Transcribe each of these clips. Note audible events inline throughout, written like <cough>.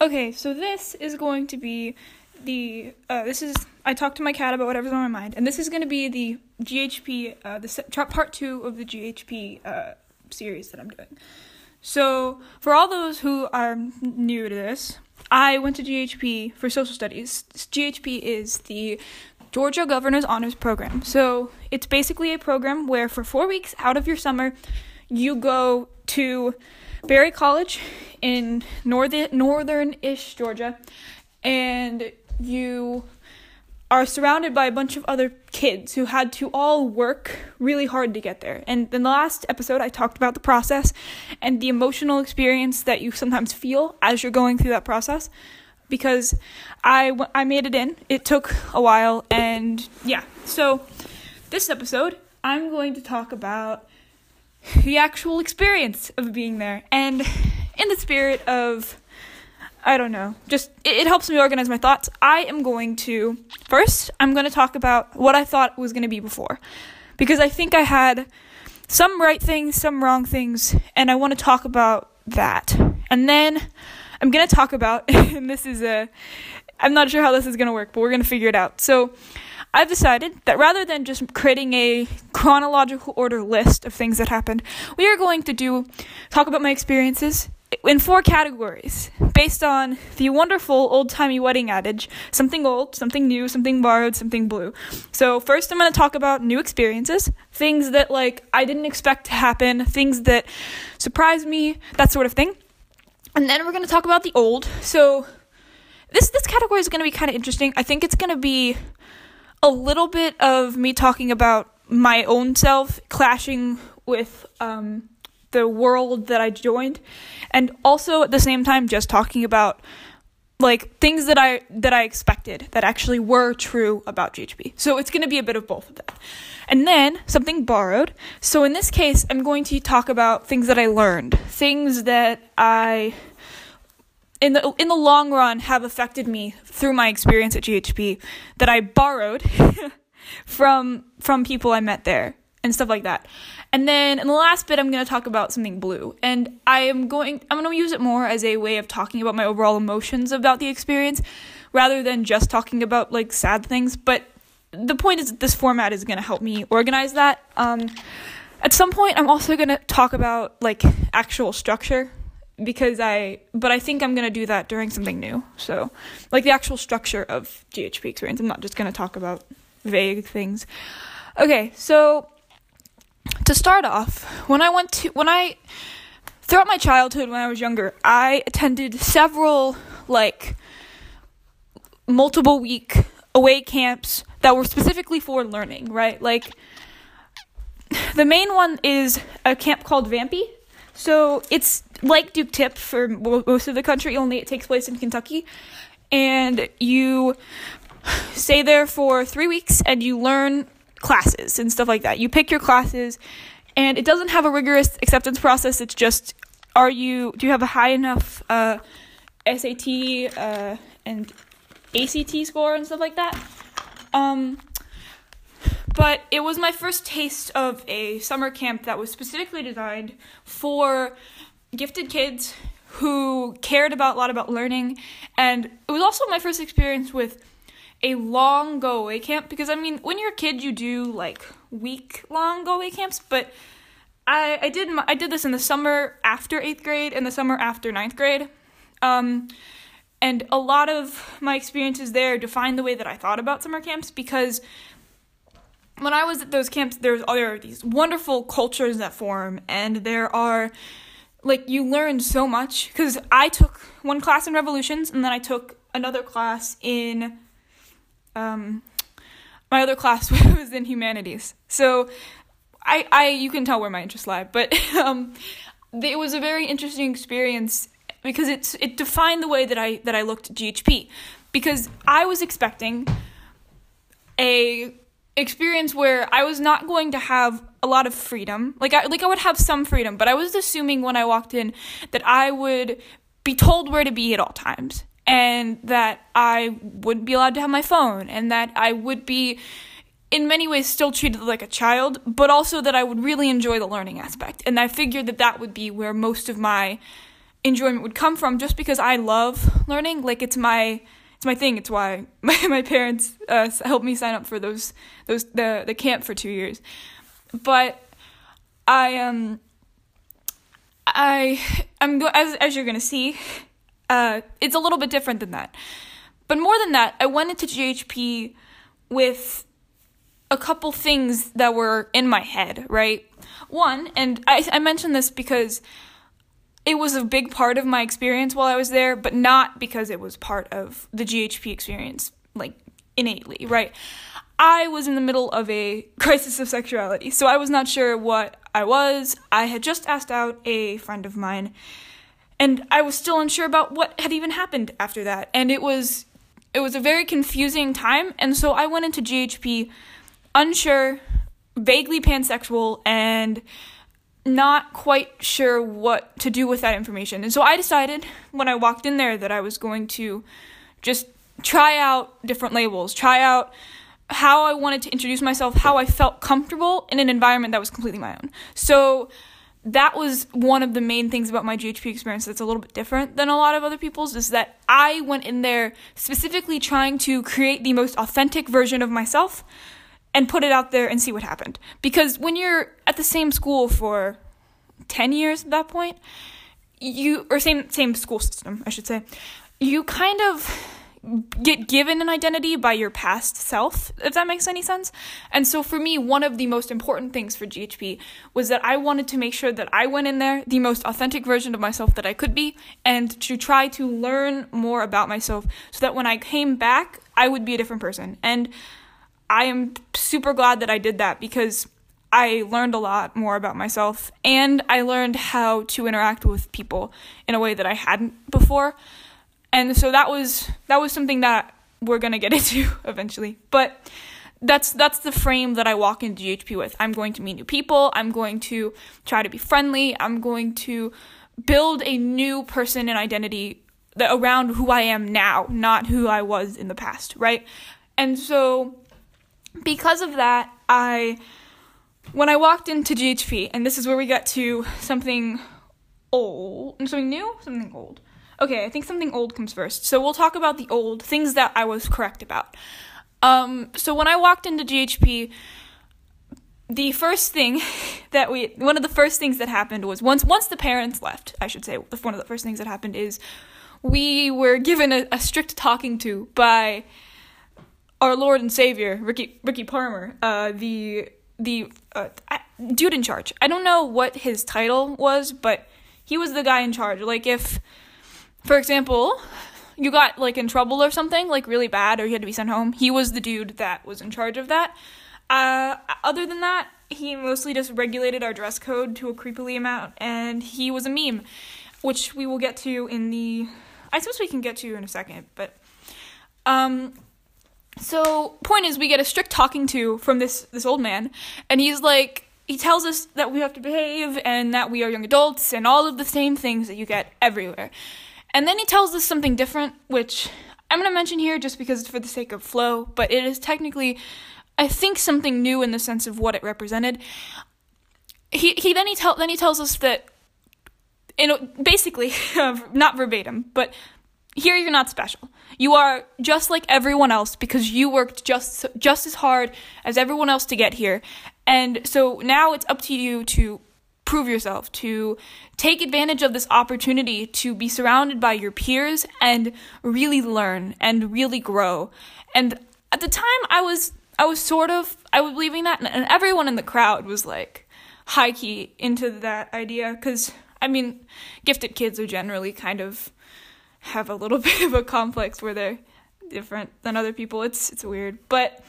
Okay, so this is going to be the uh, this is I talked to my cat about whatever's on my mind, and this is going to be the GHP uh, the se- part two of the GHP uh, series that I'm doing. So for all those who are new to this, I went to GHP for social studies. GHP is the Georgia Governor's Honors Program. So it's basically a program where for four weeks out of your summer, you go to Berry College in northern northern-ish Georgia, and you are surrounded by a bunch of other kids who had to all work really hard to get there. And in the last episode, I talked about the process and the emotional experience that you sometimes feel as you're going through that process. Because I, I made it in. It took a while, and yeah. So, this episode, I'm going to talk about the actual experience of being there. And in the spirit of I don't know. Just it, it, helps me organize my thoughts. I am going to first I'm going to talk about what I thought was going to be before. Because I think I had some right things, some wrong things, and I want to talk about that. And then I'm going to talk about <laughs> and this is a I'm not sure how this is going to work, but we're going to figure it out. So, I've decided that rather than just creating a chronological order list of things that happened, we are going to do talk about my experiences in four categories based on the wonderful old timey wedding adage something old, something new, something borrowed, something blue. So, first, I'm going to talk about new experiences, things that like I didn't expect to happen, things that surprised me, that sort of thing. And then we're going to talk about the old. So, this this category is going to be kind of interesting. I think it's going to be a little bit of me talking about my own self clashing with um, the world that I joined and also at the same time just talking about like things that I that I expected that actually were true about GHP. So it's going to be a bit of both of that. And then something borrowed. So in this case, I'm going to talk about things that I learned, things that I in the in the long run have affected me through my experience at GHP that I borrowed <laughs> from from people I met there and stuff like that. And then in the last bit, I'm going to talk about something blue. And I am going, I'm going to use it more as a way of talking about my overall emotions about the experience rather than just talking about like sad things. But the point is that this format is going to help me organize that. Um, at some point, I'm also going to talk about like actual structure because I, but I think I'm going to do that during something new. So, like the actual structure of GHP experience. I'm not just going to talk about vague things. Okay, so to start off, when I went to when I throughout my childhood when I was younger, I attended several like multiple week away camps that were specifically for learning, right? Like the main one is a camp called Vampy. So it's like Duke Tip for most of the country, only it takes place in Kentucky. And you stay there for three weeks and you learn classes and stuff like that. You pick your classes, and it doesn't have a rigorous acceptance process. It's just, are you do you have a high enough uh, SAT uh, and ACT score and stuff like that? Um, but it was my first taste of a summer camp that was specifically designed for gifted kids who cared about a lot about learning. And it was also my first experience with a long go away camp because I mean, when you're a kid, you do like week long go away camps, but I I did I did this in the summer after eighth grade and the summer after ninth grade, um, and a lot of my experiences there defined the way that I thought about summer camps because when I was at those camps, there's there are these wonderful cultures that form, and there are like you learn so much because I took one class in revolutions and then I took another class in um, my other class <laughs> was in humanities. So I, I, you can tell where my interests lie, but <laughs> um, it was a very interesting experience because it's it defined the way that I that I looked at GHP because I was expecting a experience where I was not going to have a lot of freedom. Like I like I would have some freedom, but I was assuming when I walked in that I would be told where to be at all times and that I wouldn't be allowed to have my phone, and that I would be, in many ways, still treated like a child, but also that I would really enjoy the learning aspect. And I figured that that would be where most of my enjoyment would come from just because I love learning. Like it's my it's my thing. It's why <laughs> my, my parents uh, helped me sign up for those those the the camp for two years. But I um I I'm as as you're gonna see, uh, it's a little bit different than that. But more than that, I went into GHP with a couple things that were in my head, right? One, and I, I mentioned this because it was a big part of my experience while I was there, but not because it was part of the GHP experience, like innately, right? I was in the middle of a <laughs> crisis of sexuality, so I was not sure what I was. I had just asked out a friend of mine, and I was still unsure about what had even happened after that. And it was it was a very confusing time, and so I went into GHP unsure, vaguely pansexual, and not quite sure what to do with that information. And so I decided when I walked in there that I was going to just try out different labels, try out how I wanted to introduce myself, how I felt comfortable in an environment that was completely my own. So that was one of the main things about my GHP experience that's a little bit different than a lot of other people's is that I went in there specifically trying to create the most authentic version of myself and put it out there and see what happened. Because when you're at the same school for 10 years at that point, you or same same school system, I should say, you kind of get given an identity by your past self, if that makes any sense. And so for me, one of the most important things for GHP was that I wanted to make sure that I went in there the most authentic version of myself that I could be and to try to learn more about myself so that when I came back, I would be a different person. And I am super glad that I did that because I learned a lot more about myself and I learned how to interact with people in a way that I hadn't before. And so that was that was something that we're to get <laughs> into eventually. But that's that's the frame that I walk into GHP with. I'm going to meet new people. I'm going to try to be friendly. I'm going to build a new person and identity that around who I am now, not who I was in the past, right? And so because of that, I when I walked into GHP, and this is where we got to something old, something new, something old. Okay, I think something old comes first. So we'll talk about the old things that I was correct about. Um, so when I walked into GHP, the first thing <laughs> that we, one of the first things that happened was once once the parents left, I should say, one of the first things that happened is we were given a, a strict talking to by our Lord and Savior Ricky Ricky Palmer, uh, the the uh, dude in charge. I don't know what his title was, but he was the guy in charge. Like if for example, you got like in trouble or something, like really bad, or you had to be sent home, he was the dude that was in charge of that. Uh, other than that, he mostly just regulated our dress code to a creepily amount, and he was a meme, which we will get to in the. I suppose we can get to in a second, but um. So point is, we get a strict talking to from this this old man, and he's like, he tells us that we have to behave and that we are young adults and all of the same things that you get everywhere. And then he tells us something different, which I'm going to mention here just because it's for the sake of flow, but it is technically, I think, something new in the sense of what it represented. He he then he tell then he tells us that, know, basically, <laughs> not verbatim, but here you're not special. You are just like everyone else because you worked just just as hard as everyone else to get here. And so now it's up to you to prove yourself, to take advantage of this opportunity to be surrounded by your peers and really learn and really grow. And at the time I was I was sort of I was believing that and everyone in the crowd was like high key into that idea cuz I mean gifted kids are generally kind of have a little <laughs> bit of a complex where they're different than other people. It's it's weird, but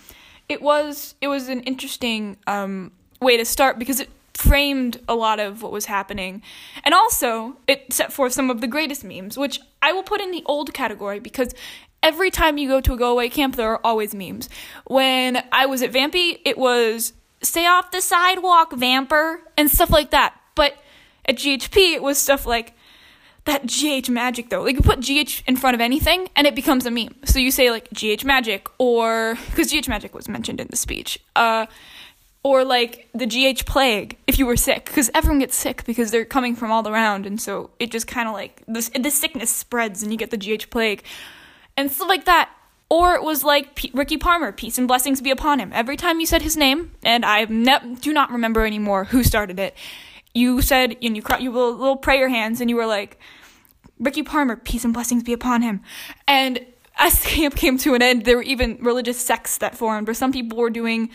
it was it was an interesting um, way to start because it framed a lot of what was happening. And also, it set forth some of the greatest memes, which I will put in the old category because every time you go to a go away camp, there are always memes. When I was at Vampy, it was stay off the sidewalk, vamper, and stuff like that. But at GHP, it was stuff like that GH magic though. Like you put GH in front of anything and it becomes a meme. So you say like GH magic or because GH magic was mentioned in the speech. Uh or like the GH plague. If you were sick because everyone gets sick because they're coming from all around and so it just kind of like this the sickness spreads and you get the GH plague and stuff like that or it was like P- Ricky Palmer, peace and blessings be upon him. Every time you said his name, and I ne- do not remember anymore who started it, you said, and you, you will little prayer hands, and you were like, Ricky Palmer, peace and blessings be upon him. And as <laughs> camp came to an end, there were even religious sects that formed where some people were doing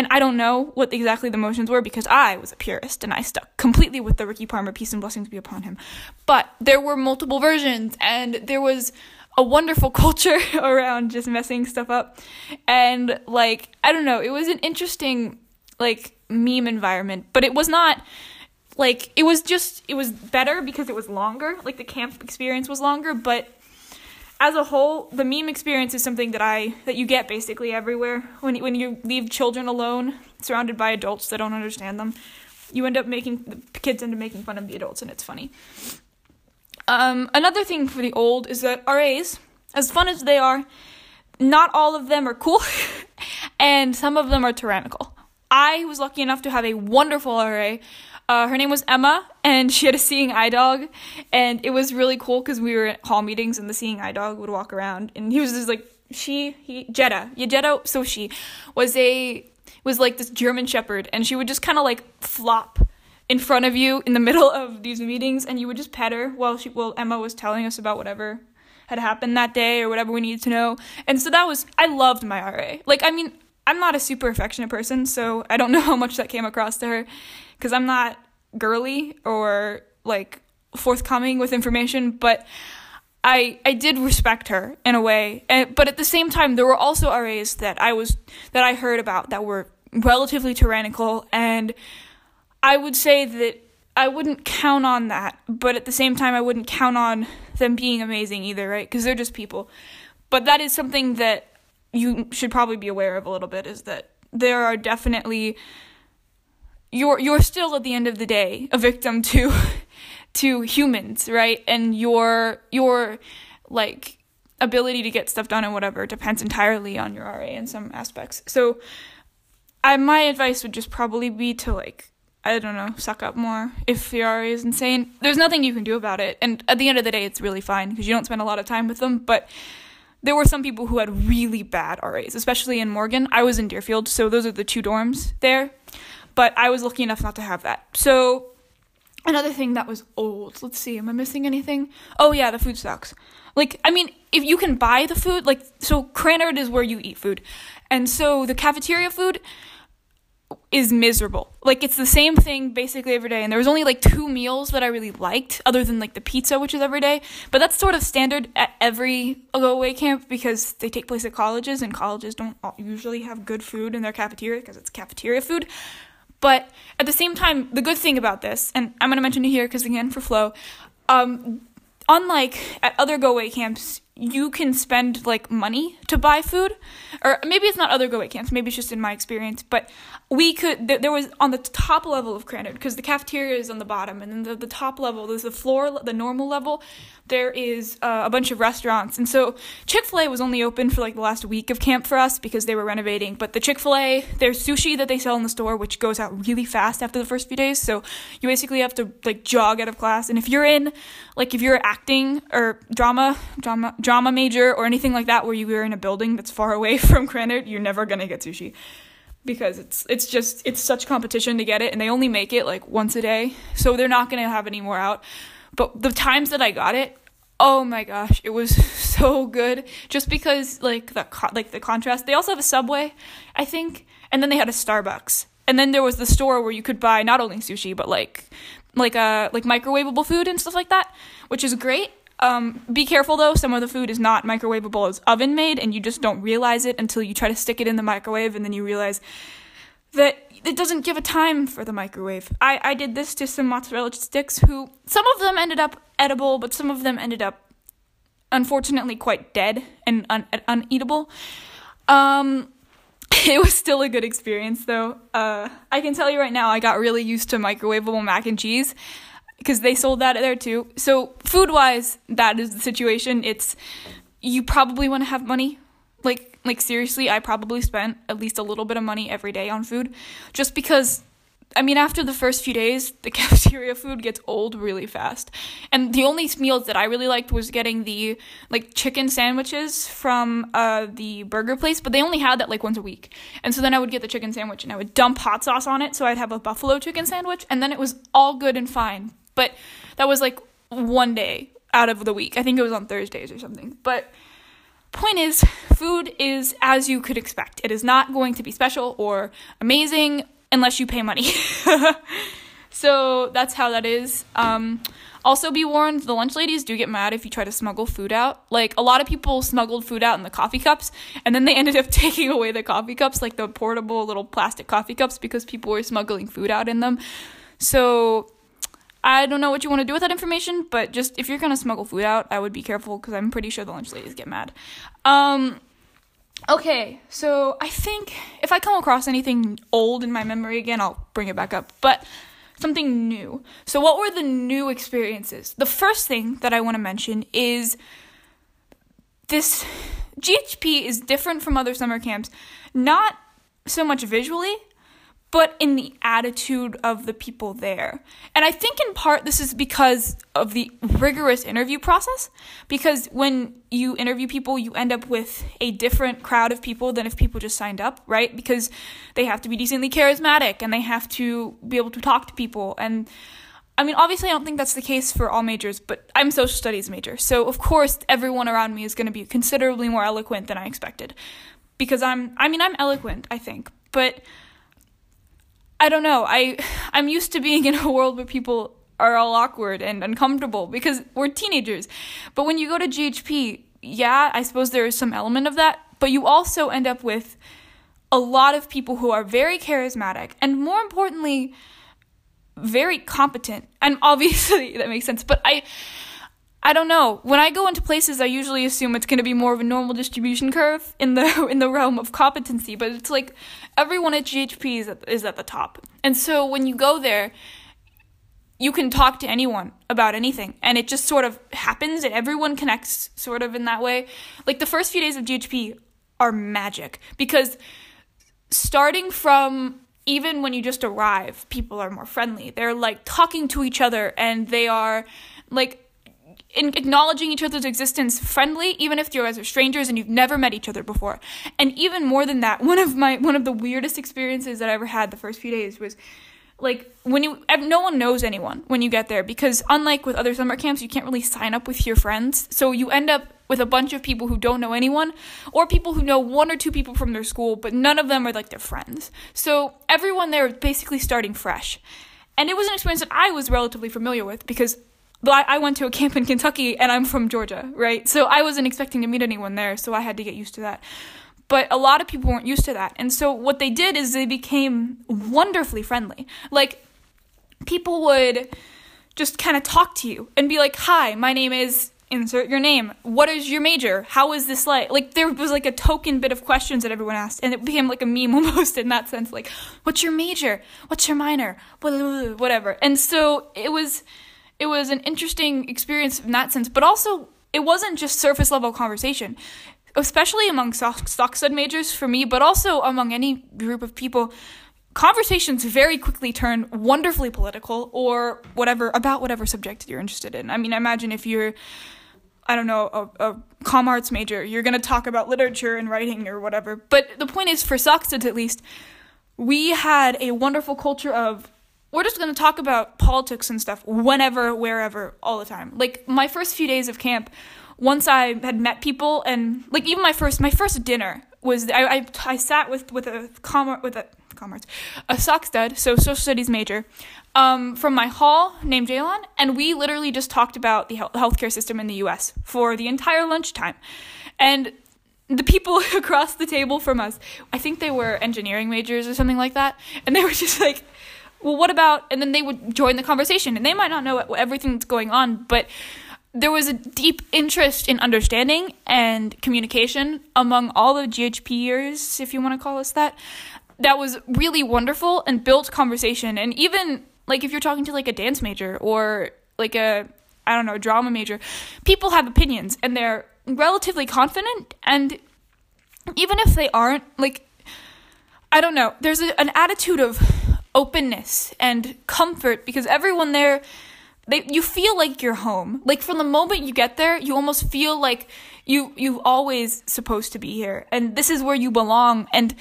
and I don't know what exactly the motions were because I was a purist and I stuck completely with the Ricky Palmer peace and blessings be upon him. But there were multiple versions and there was a wonderful <laughs> culture around just messing stuff up. And like, I don't know, it was an interesting like meme environment, but it was not like it was just it was better because it was longer. Like the camp experience was longer, but as a whole, the meme experience is something that I that you get basically everywhere. When when you leave children alone, surrounded by adults that don't understand them, you end up making the kids end up making fun of the adults, and it's funny. Um, another thing for the old is that RAs, as fun as they are, not all of them are cool, <laughs> and some of them are tyrannical. I was lucky enough to have a wonderful RA uh, her name was Emma, and she had a seeing eye dog, and it was really cool because we were at hall meetings, and the seeing eye dog would walk around, and he was just like she he Jetta yeah Jetta so she was a was like this German Shepherd, and she would just kind of like flop in front of you in the <laughs> middle of these meetings, and you would just pet her while she while Emma was telling us about whatever had happened that day or whatever we needed to know, and so that was I loved my RA. Like I mean I'm not a super affectionate person, so I don't <laughs> know how much that came across to her because I'm not girly or like forthcoming with information, but I I did respect her in a way. And, but at the same time, there were also RAs that I was that I heard about that were relatively tyrannical, and I would say that I wouldn't count on that. But at the same time, I wouldn't count on them being amazing either, right? Because they're just people. But that is something that you should probably be aware of a little bit is that there are definitely you're you're still at the end of the day a victim to <laughs> to humans, right? And your your like ability to get stuff done and whatever depends entirely on your RA in some aspects. So I my advice would just probably be to like I don't know, suck up more if your RA is insane. There's nothing you can do about it. And at the end of the day it's really fine because you don't spend a lot of time with them, but there were some people who had really bad RAs, especially in Morgan. I was in Deerfield, so those are the two dorms there but I was lucky enough not to have that. So another thing that was old. Let's see, am I missing anything? Oh yeah, the food sucks. Like I mean, if you can buy the food, like so Krannert is where you eat food. And so the cafeteria food is miserable. Like it's the same thing basically every day. And there was only like two meals that I really liked, other than like the pizza, which is every day. But that's sort of standard at every go away camp because they take place at colleges, and colleges don't usually have good food in their cafeteria because it's cafeteria food. But at the same time, the good thing about this, and I'm going to mention it here because, again, for flow, um, unlike at other go away camps, you can spend like money to buy food. Or maybe it's not other go away camps maybe it's just in my experience. But we could th- there was on the top level of Krannert because the cafeteria is on the bottom and then the, the top level there's the floor the normal level there is uh, a bunch of restaurants. And so chick-fil-a was only open for like the last week of camp for us because they were renovating. But the chick-fil-a there's sushi that they sell in the store which goes out really fast after the first few days. So you basically have to like jog out of class. And if you're in like if you're acting or drama drama drama major or anything like that where you are in a building that's far away <laughs> from Krannert, you're never gonna get sushi. Because it's it's just it's such competition to get it and they only make it like once a day so they're not going to have any more out. But the times that I got it oh my gosh it was <laughs> so good. Just because like the co- like the contrast they also have a subway I think and then they had a Starbucks. And then there was the store where you could buy not only sushi but like like uh like microwavable food and stuff like that which is great um, be careful though, some of the food is not microwavable, it's oven made, and you just don't realize it until you try to stick it in the microwave, and then you realize that it doesn't give a time for the microwave. I, I did this to some mozzarella sticks who, some of them ended up edible, but some of them ended up unfortunately quite dead and un- uneatable. Um, <laughs> it was still a good experience though. Uh, I can tell you right now, I got really used to microwavable mac and cheese because they sold that there too. So food wise, that is the situation. It's you probably want to have money. Like like seriously, I probably spent at least a little bit of money every day on food, just because I mean, after the first few days, <laughs> the cafeteria food gets old really fast. And the only meals that I really liked was getting the like chicken sandwiches from uh, the burger place, but they only had that like once a week. And so then I would get the chicken sandwich and I would dump hot sauce on it, so I'd have a buffalo chicken sandwich, and then it was all good and fine. But that was like one day out of the week. I think it was on Thursdays or something. But point is, food is as you could expect. It is not going to be special or amazing unless you pay money. <laughs> so that's how that is. Um, also, be warned the lunch ladies do get mad if you try to smuggle food out. Like, a lot of people smuggled food out in the coffee cups, and then they <laughs> ended up taking away the coffee cups, like the portable little plastic coffee cups, because people were smuggling food out in them. So, I don't know what you want to do with that information, but just if you're gonna smuggle food out, I would be careful because I'm pretty sure the lunch ladies get mad. Um, Okay, so I think if I come across anything old in my memory again, I'll bring it back up. But something new. So, what were the new experiences? The first thing that I want to mention is this GHP is different from other summer camps, not so much visually, but in the attitude of the people there. And I think in part this is because of the rigorous interview process. Because when you interview people, you end up with a different crowd of people than if people just signed up, right? Because they have to be decently charismatic and they have to be able to talk to people. And I mean, obviously, I don't think that's the case for all majors, but I'm social studies major. So, of course, everyone around me is going to be considerably more eloquent than I expected. Because I'm, I mean, I'm eloquent, I think. But I don't know. I I'm used to being in a world where people are all awkward and uncomfortable because we're teenagers. But when you go to GHP, yeah, I suppose there is some element of that, but you also end up with a lot of people who are very charismatic and more importantly very competent. And <laughs> obviously that makes sense, but I I don't know. When I go into places, I usually assume it's going to be more of a normal distribution curve in the <laughs> in the realm of competency, but it's like everyone at GHP is at, is at the top. And so when you go there, you can talk to anyone about anything and it just sort of happens and everyone connects sort of in that way. Like the first few days of GHP are magic because starting from even when you just arrive, people are more friendly. They're like talking to each other and they are like in acknowledging each other's existence friendly even if you guys are strangers and you've never met each other before. And even more than that one of my one of the weirdest experiences that i ever had the first few days was like when you no one knows anyone when you get there because unlike with other summer camps you can't really sign up with your friends. So you end up with a bunch of people who don't know anyone or people who know one or two people from their school but none of them are like their friends. So everyone there is basically starting fresh. And it was an experience that i was relatively familiar with because but I went to a camp in Kentucky and I'm from Georgia, right? So I wasn't expecting to meet anyone there, so I had to get used to that. But a lot of people weren't used to that. And so what they did is they became wonderfully friendly. Like people would just kind of talk to you and be like, "Hi, my name is insert your name. What is your major? How is this like? Like there was like a token bit of questions that everyone asked, and it became like a meme <laughs> almost in that sense. Like, what's your major? What's your minor? Whatever. And so it was it was an interesting experience in that sense, but also it wasn't just surface level conversation, especially among stock, stud majors for me, but also among any group of people. Conversations very quickly turn wonderfully political or whatever about whatever subject you're interested in. I mean, imagine if you're I don't know, a, a com arts major, you're going to talk about literature and writing or whatever. But the point is, for Soxted at least, we had a wonderful culture of we're just going to talk about politics and stuff whenever, wherever, all the time. Like my first few days of camp, once I had met people and like even my first my first dinner was I I, I sat with with a comrade with a commerce a sock stud so social studies major um, from my hall named Jalon and we literally just talked about the health, healthcare system in the U.S. for the entire lunchtime and the people <laughs> across the table from us I think they were engineering majors or something like that and they were just like well, what about, and then they would join the conversation, and they might not know everything that's going on, but there was a deep interest in understanding and communication among all the GHP years, if you want to call us that. That was really wonderful and built conversation. And even like if you're talking to like a dance major or like a I don't know, drama major, people have opinions and they're relatively confident and even if they aren't like I don't know, there's a, an attitude of openness and comfort because everyone there they you feel like you're home. Like from the moment you get there, you almost feel like you you always supposed to be here and this is where you belong and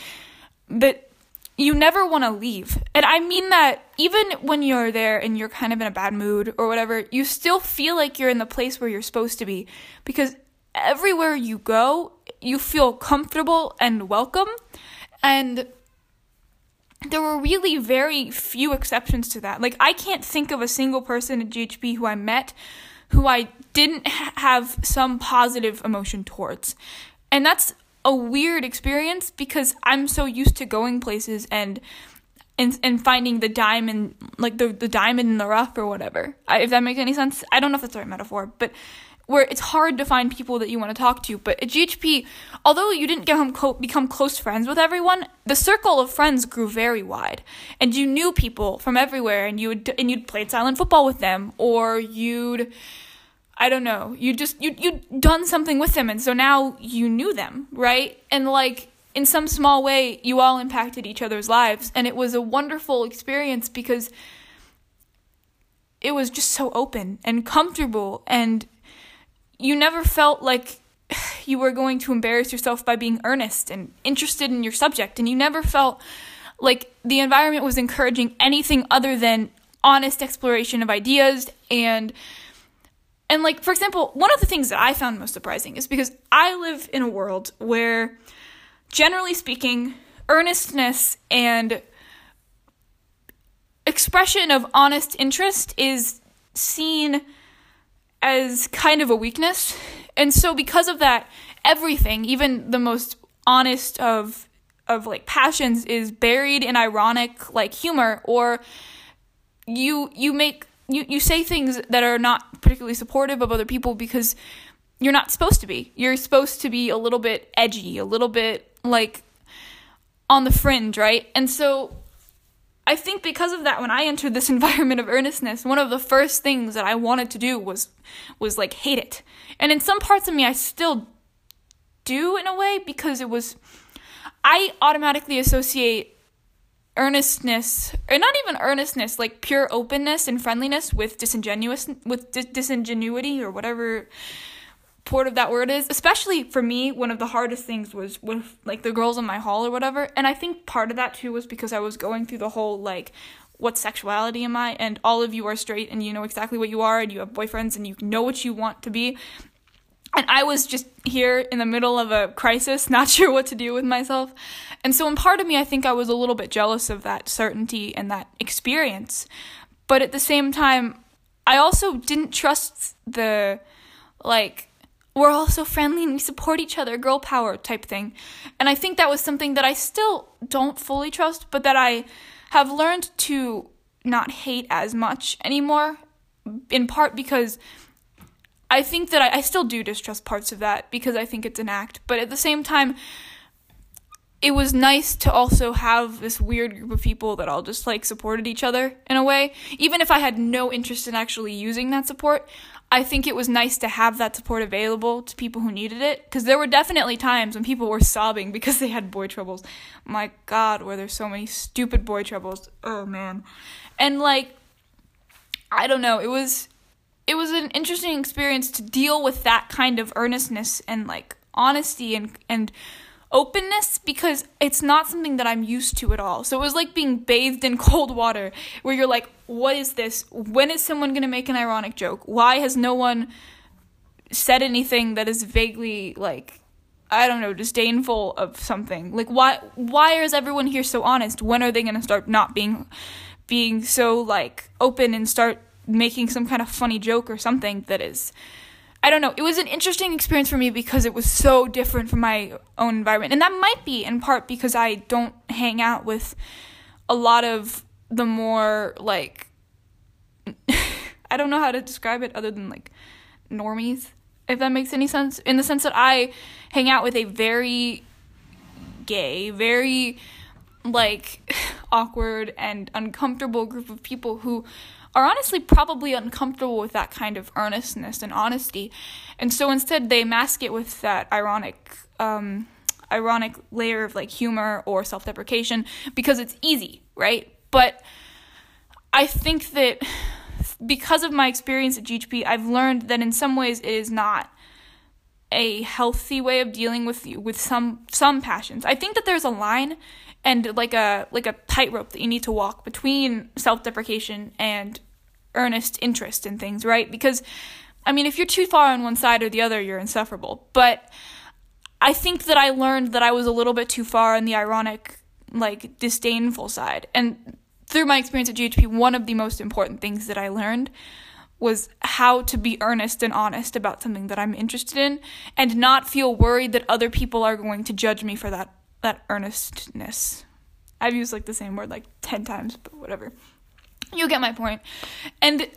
but you never want to leave. And I mean that even when you're there and you're kind of in a bad mood or whatever, you still feel like you're in the place where you're supposed to be because everywhere you go, you feel comfortable and welcome. And there were really very few exceptions to that. Like, I can't think of a single person at GHP who I met who I didn't ha- have some positive emotion towards. And that's a weird experience because I'm so used to going places and and and finding the diamond like the the diamond in the rough or whatever. I, if that makes any sense, I don't know if that's the right metaphor, but where it's hard to find people that you want to talk to. But at GHP, although you didn't become close friends with everyone, the circle of friends grew very wide, and you knew people from everywhere, and you would and you'd played silent football with them, or you'd I don't know. You just you you'd done something with them and so now you knew them, right? And like in some small way you all impacted each other's lives and it was a wonderful experience because it was just so open and comfortable and you never felt like <sighs> you were going to embarrass yourself by being earnest and interested in your subject and you never felt like the environment was encouraging anything other than honest exploration of ideas and and like for example, one of the things that I found most surprising is because I live in a world where generally speaking, earnestness and expression of honest interest is seen as kind of a weakness. And so because of that, everything, even the most honest of of like passions is buried in ironic like humor or you you make you, you say things that are not particularly supportive of other people because you're not supposed to be. You're supposed to be a little bit edgy, a little bit like on the fringe, right? And so I think because of that when I entered this <laughs> environment of earnestness, one of the first things that I wanted to do was was like hate it. And in some parts of me I still do in a way because it was I automatically associate earnestness or not even earnestness like pure openness and friendliness with disingenuous with dis- disingenuity or whatever port of that word is especially for me one of the hardest things was with like the girls in my hall or whatever and i think part of that too was because i was going through the whole like what sexuality am i and all of you are straight and you know exactly what you are and you have boyfriends and you know what you want to be and I was just here in the middle of a crisis, <laughs> not sure what to do with myself. And so, in part of me, I think I was a little bit jealous of that certainty and that experience. But at the same time, I also didn't trust the, like, we're all so friendly and we support each other, girl power type thing. And I think that was something that I still don't fully trust, but that I have learned to not hate as much anymore, in part because I think that I, I still do distrust parts of that because I think it's an act, but at the same time, it was nice to also have this weird group of people that all just like supported each other in a way. Even if I had no interest in actually using that support, I think it was nice to have that support available to people who needed it. Because there were definitely times when people were sobbing <laughs> because they had boy troubles. My God, were there so many stupid boy troubles? Oh man. And like, I don't know, it was it was an interesting experience to deal with that kind of earnestness and like honesty and and openness because it's not something that I'm used to at all. So it was like being bathed in <laughs> cold water where you're like, what is this? When is someone going to make an ironic joke? Why has no one said anything that is vaguely like I don't know, disdainful of something? Like why why is everyone here so honest? When are they going to start not being being so like open and start making some kind of funny joke or something that is I don't know. It was an interesting experience for me because it was so different from my own environment. And that might be in part because I don't hang out with a lot of the more like <laughs> I don't know how to describe it other than like normies, if that makes any sense. In the sense that I hang out with a very gay, very like <laughs> awkward and uncomfortable group of people who are honestly probably uncomfortable with that kind of earnestness and honesty. And so instead they mask it with that ironic um, ironic layer of like humor or self-deprecation because it's easy, right? But I think that because of my experience at GHP, I've learned that in some ways it is not a healthy way of dealing with with some some passions. I think that there's a line and like a like a tightrope that you need to walk between self-deprecation and earnest interest in things, right? Because I mean, if you're too far on one side or the other, you're insufferable. But I think that I learned that I was a little bit too far on the ironic, like disdainful side. And through my experience at GHP, one of the most important things that I learned was how to be earnest and honest about something that I'm interested in and not feel worried that other people are going to judge me for that that earnestness. I've used like the same word like 10 times, but whatever. You get my point. And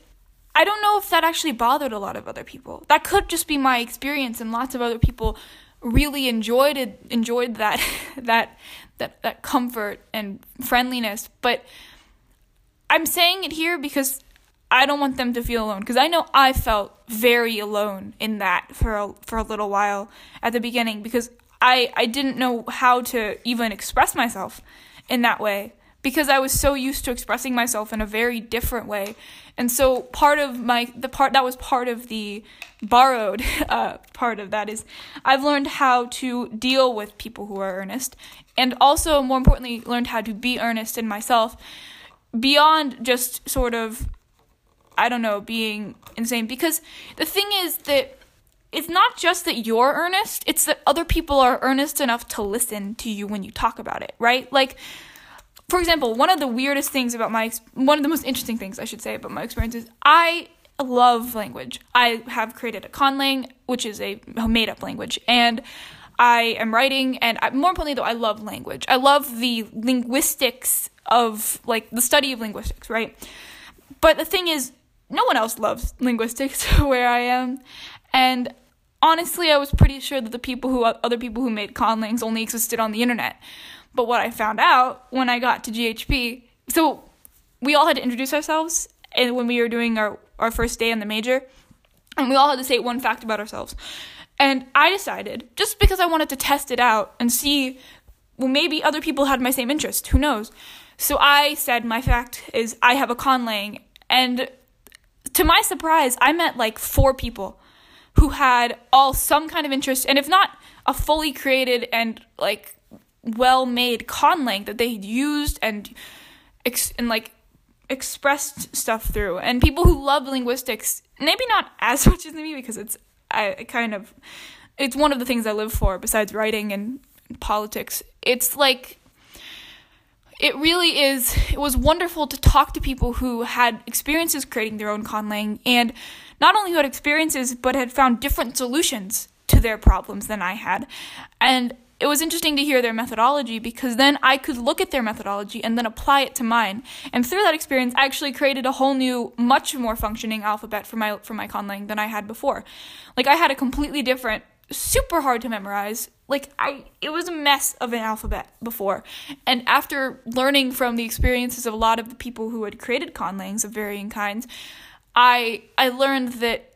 I don't know if that actually bothered a lot of other people. That could just be my experience and lots of other people really enjoyed it enjoyed that <laughs> that that that comfort and friendliness, but I'm saying it here because I don't want them to feel alone because I know I felt very alone in that for a, for a little while at the beginning because I I didn't know how to even express myself in that way because I was so used to expressing myself in a very different way. And so part of my the part that was part of the borrowed <laughs> uh, part of that is I've learned how to deal with people who are earnest and also more importantly learned how to be earnest in myself beyond just sort of I don't know, being insane. Because the thing is that it's not just that you're earnest, it's that other people are earnest enough to listen to you when you talk about it, right? Like, for example, one of the weirdest things about my, one of the most interesting things I should say about my experience is I love language. I have created a conlang, which is a made up language, and I am writing, and I, more importantly, though, I love language. I love the linguistics of, like, the study of linguistics, right? But the thing is, no one else loves linguistics <laughs> where I am. And honestly, I was pretty sure that the people who other people who made conlangs only existed on the internet. But what I found out when I got to GHP, so we all had to introduce ourselves and when we were doing our, our first day in the major, and we all had to say one fact about ourselves. And I decided, just because I wanted to test it out and see, well, maybe other people had my same interest. Who knows? So I said my fact is I have a conlang, and to my surprise, I met like four people who had all some kind of interest, and if not a fully created and like well made conlang that they used and ex- and like expressed stuff through, and people who love linguistics, maybe not as <laughs> much as me because it's I kind of it's one of the things I live for besides writing and politics. It's like it really is it was wonderful to talk to people who had experiences creating their own conlang and not only who had experiences but had found different solutions to their problems than I had. And it was interesting to hear their methodology because then I could look at their methodology and then apply it to mine. And through that experience, I actually created a whole new, much more functioning alphabet for my for my conlang than I had before. Like I had a completely different super hard to memorize. Like I it was a mess of an alphabet before. And after learning from the experiences of a lot of the people who had created conlangs of varying kinds, I I learned that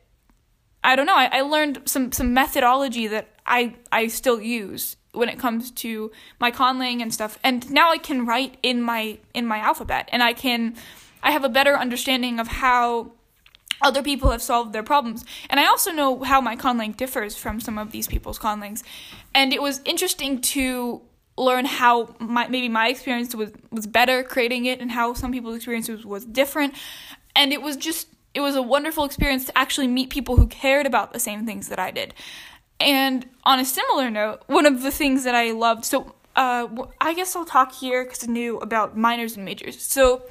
I don't know, I, I learned some some methodology that I I still use when it comes to my conlang and stuff. And now I can write in my in my alphabet and I can I have a better understanding of how other people have solved their problems. And I also know how my conlang differs from some of these people's conlangs. And it was interesting to learn how my, maybe my experience was, was better creating it and how some people's experience was, was different. And it was just, it was a wonderful experience to actually meet people who cared about the same things that I did. And on a similar note, one of the things that I loved, so uh, I guess I'll talk here because I knew about minors and majors. So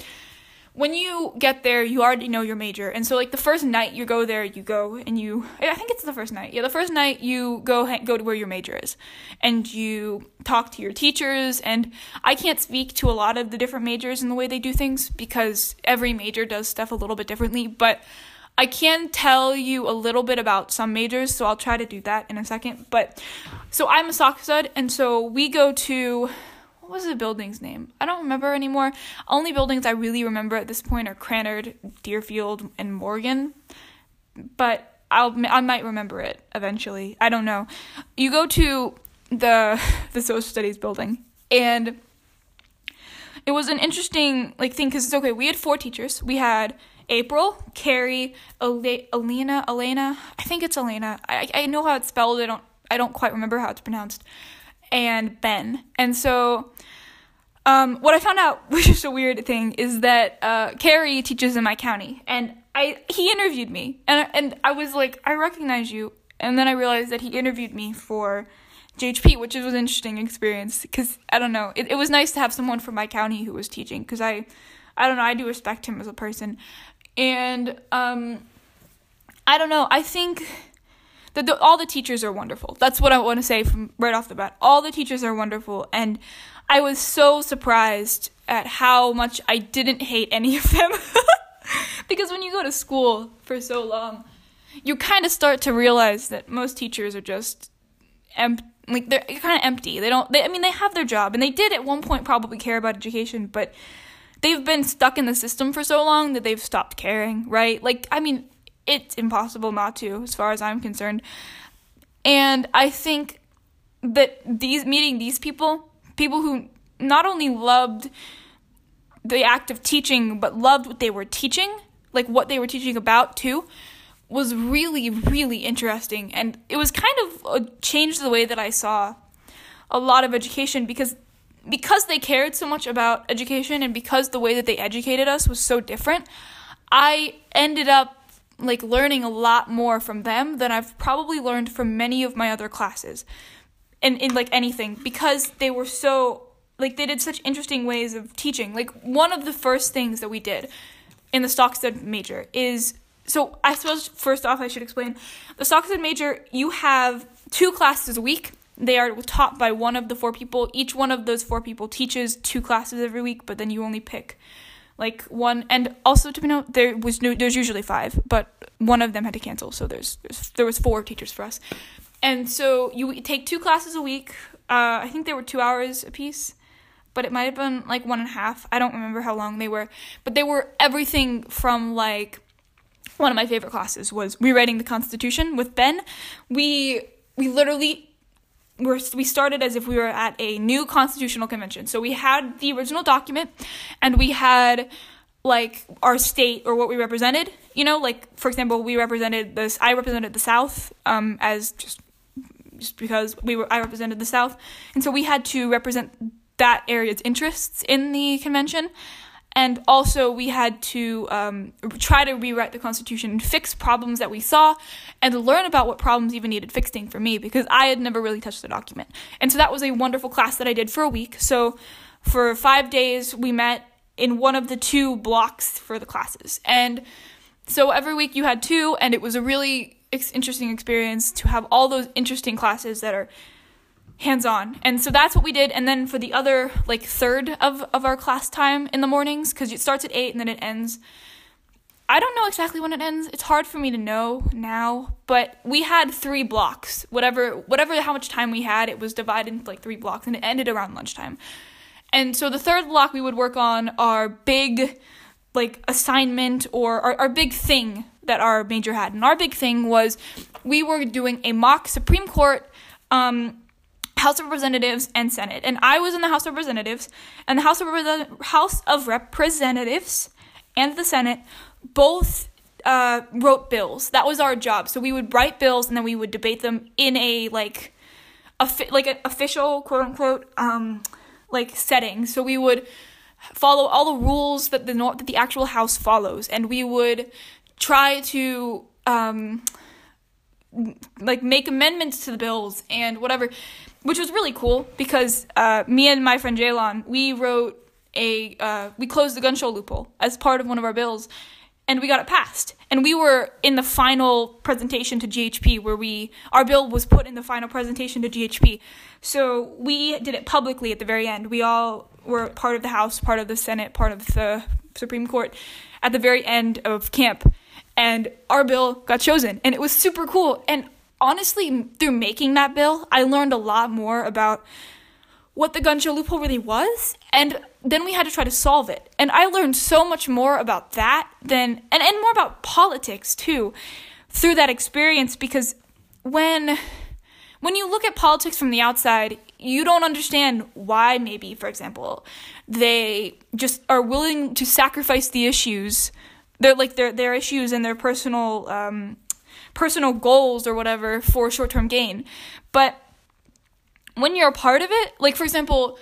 when you get there, you already know your major. And so, like, the first night you go there, you go and you, I think it's the first night. Yeah, the first night you go, go to where your major is. And you talk to your teachers. And I can't speak to a lot of the different majors and the way they do things because every major does stuff a little bit differently. But I can tell you a little bit about some majors, so I'll try to do that in a second. But so I'm a sock stud, and so we go to what was the building's name? I don't remember anymore. Only buildings I really remember at this point are Krannert, Deerfield, and Morgan. But I'll I might remember it eventually. I don't know. You go to the <laughs> the social studies building and it was an interesting like thing because it's okay. We had four teachers. We had April, Carrie, Elena, Elena. I think it's Elena. I I know how it's spelled. I don't I don't quite remember how it's pronounced. And Ben. And so um, what I found out, <laughs> which is a weird thing, is that uh, Carrie teaches in my county, and I he interviewed me, and and I was like, I recognize you, and then I realized that he interviewed me for GHP, which was an interesting experience because I don't know, it, it was nice to have someone from my county who was teaching because I, I don't know, I do respect him as a person, and um, I don't know, I think that the, all the teachers are wonderful. That's what I want to say from right off the bat. All the teachers are wonderful, and I was so surprised at how much I didn't hate any of them. <laughs> because when you go to school for so long, you kind of start to realize that most teachers are just empty. Like they're kind of empty. They don't. They, I mean, they have their job, and they did at one point probably care about education, but they've been stuck in the system for so long that they've stopped caring. Right? Like, I mean, it's impossible not to, as far as I'm concerned. And I think that these meeting these people people who not only loved the act of teaching, but loved what they were teaching, like what they were teaching about too, was really, really interesting. And it was kind of a changed the way that I saw a lot of education because because they cared so much about education and because the way that they educated us was so different, I ended up like learning a lot more from them than I've probably learned from many of my other classes in, in like anything because they were so like they did such interesting ways of teaching. Like one of the first things that we did in the Stockstead major is so I suppose first off I should explain the Stockstead major you have two classes a week. They are taught by one of the four people. Each one of those four people teaches two classes every week, but then you only pick like one and also to be note there was no there's usually five, but one of them had to cancel, so there's, there's there was four teachers for us. And so you take two classes a week. Uh, I think they were two hours a piece, but it might have been like one and a half. I don't remember how long they were, but they were everything from like one of my favorite classes was rewriting the Constitution with Ben. We we literally were we started as if we were at a new constitutional convention. So we had the original document, and we had like our state or what we represented. You know, like for example, we represented this. I represented the South um, as just just because we were I represented the South, and so we had to represent that area's interests in the convention. And also, we had to um, try to rewrite the Constitution and fix problems that we saw and learn about what problems even needed fixing for me because I had never really touched the document. And so that was a wonderful class that I did for a week. So for five days, we met in one of the two blocks for the classes. And so every week you had two, and it was a really interesting experience to have all those interesting classes that are hands on. And so that's what we did. And then for the other like third of, of our class time in the mornings, because it starts at eight and then it ends. I don't know exactly when it ends. It's hard for me to know now, but we had three blocks. Whatever whatever how much time we had, it was divided into like three blocks and it ended around lunchtime. And so the third block we would work on our big like assignment or our, our big thing that our major had. And our big thing was we were doing a mock Supreme Court, um, House of Representatives, and Senate. And I was in the House of Representatives, and the House of, Repre- House of Representatives and the Senate both uh, wrote bills. That was our job. So we would write bills and then we would debate them in a like, a like an official quote unquote um, like setting. So we would follow all the rules that the that the actual house follows, and we would try to um, like make amendments to the bills and whatever, which was really cool because uh, me and my friend Jaylon we wrote a uh, we closed the gun show loophole as part of one of our bills, and we got it passed. And we were in the final presentation to GHP where we our bill was put in the final presentation to GHP. So we did it publicly at the very end. We all were part of the House, part of the Senate, part of the Supreme Court at the very end of camp. And our bill got chosen. And it was super cool. And honestly, through making that bill, I learned a lot more about what the gun show loophole really was. And then we had to try to solve it. And I learned so much more about that than, and, and more about politics too, through that experience because when when you look at politics from the outside, you don't understand why maybe, for example, they just are willing to sacrifice the issues, their like their their issues and their personal um, personal goals or whatever for short term gain. But when you're a part of it, like for example,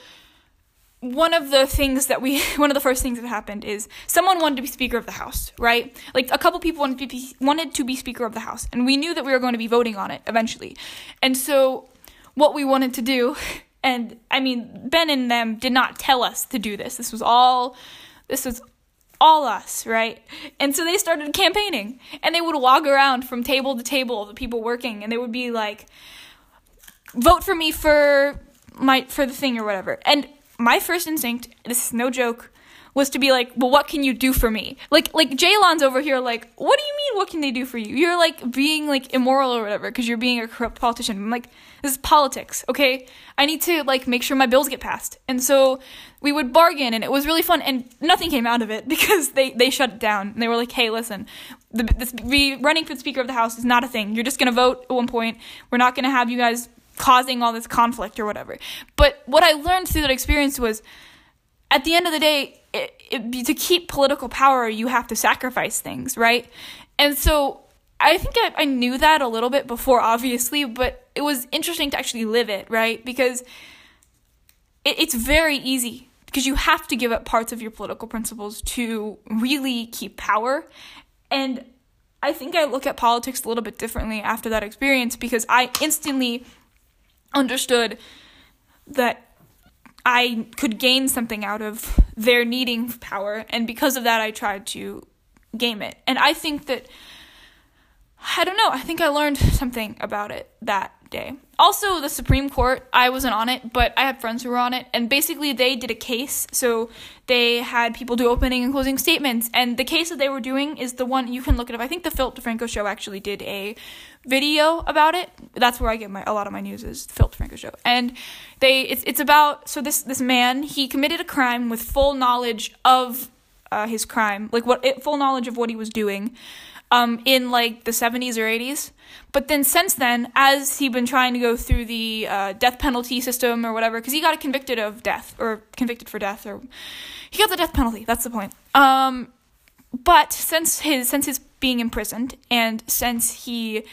one of the things that we <laughs> one of the first things that happened is someone wanted to be speaker of the house right? Like a couple people wanted to be, wanted to be speaker of the house and we knew that we were going to be voting on it eventually. And so what we wanted to do <laughs> and i mean ben and them did not tell us to do this. This was all this was all us right? And so they started campaigning and they would walk around from table to table the people working and they would be like vote for me for my for the thing or whatever. And my first instinct, this is no joke, was to be like, well, what can you do for me? Like, like Jaylon's over here, like, what do you mean? What can they do for you? You're like being like immoral or whatever because you're being a corrupt politician. I'm like, this is politics, okay? I need to like make sure my bills get passed, and so we would bargain, and it was really fun. And nothing came out of it <laughs> because they they shut it down. And they were like, hey, listen, the, this be running for the speaker of the house is not a thing. You're just gonna vote at one point. We're not gonna have you guys causing all this conflict or whatever. But what I learned through that experience was at the end of the day, to keep political power, you have to sacrifice things, right? And so I think I, I knew that a little bit before, obviously, but it was interesting to actually live it, right? Because it, it's very easy because you have to give up parts of your political principles to really keep power. And I think I look at politics a little bit differently after that experience because I instantly understood that I could gain something out of their needing power, and because of that, I tried to game it. And I think that I don't know. I think I learned <laughs> something about it that day. Also, the Supreme Court, I wasn't on it, but I had friends who were on it, and basically they did a case. So they had people do opening and closing statements, and the case that they were doing is the one you can look it up. I think the Phil DeFranco show actually did a video about it. That's where I get my a lot of my news is Phil DeFranco show, and they it's it's about so this this man he committed a crime with full knowledge of uh, his crime, like what full knowledge of what he was doing um, in like the 70s or 80s. But then since then, as he been trying to go through the uh, death penalty system or whatever, because he got convicted of death or convicted for death, or he got the death penalty. That's the point. Um, but since his since his being imprisoned and since he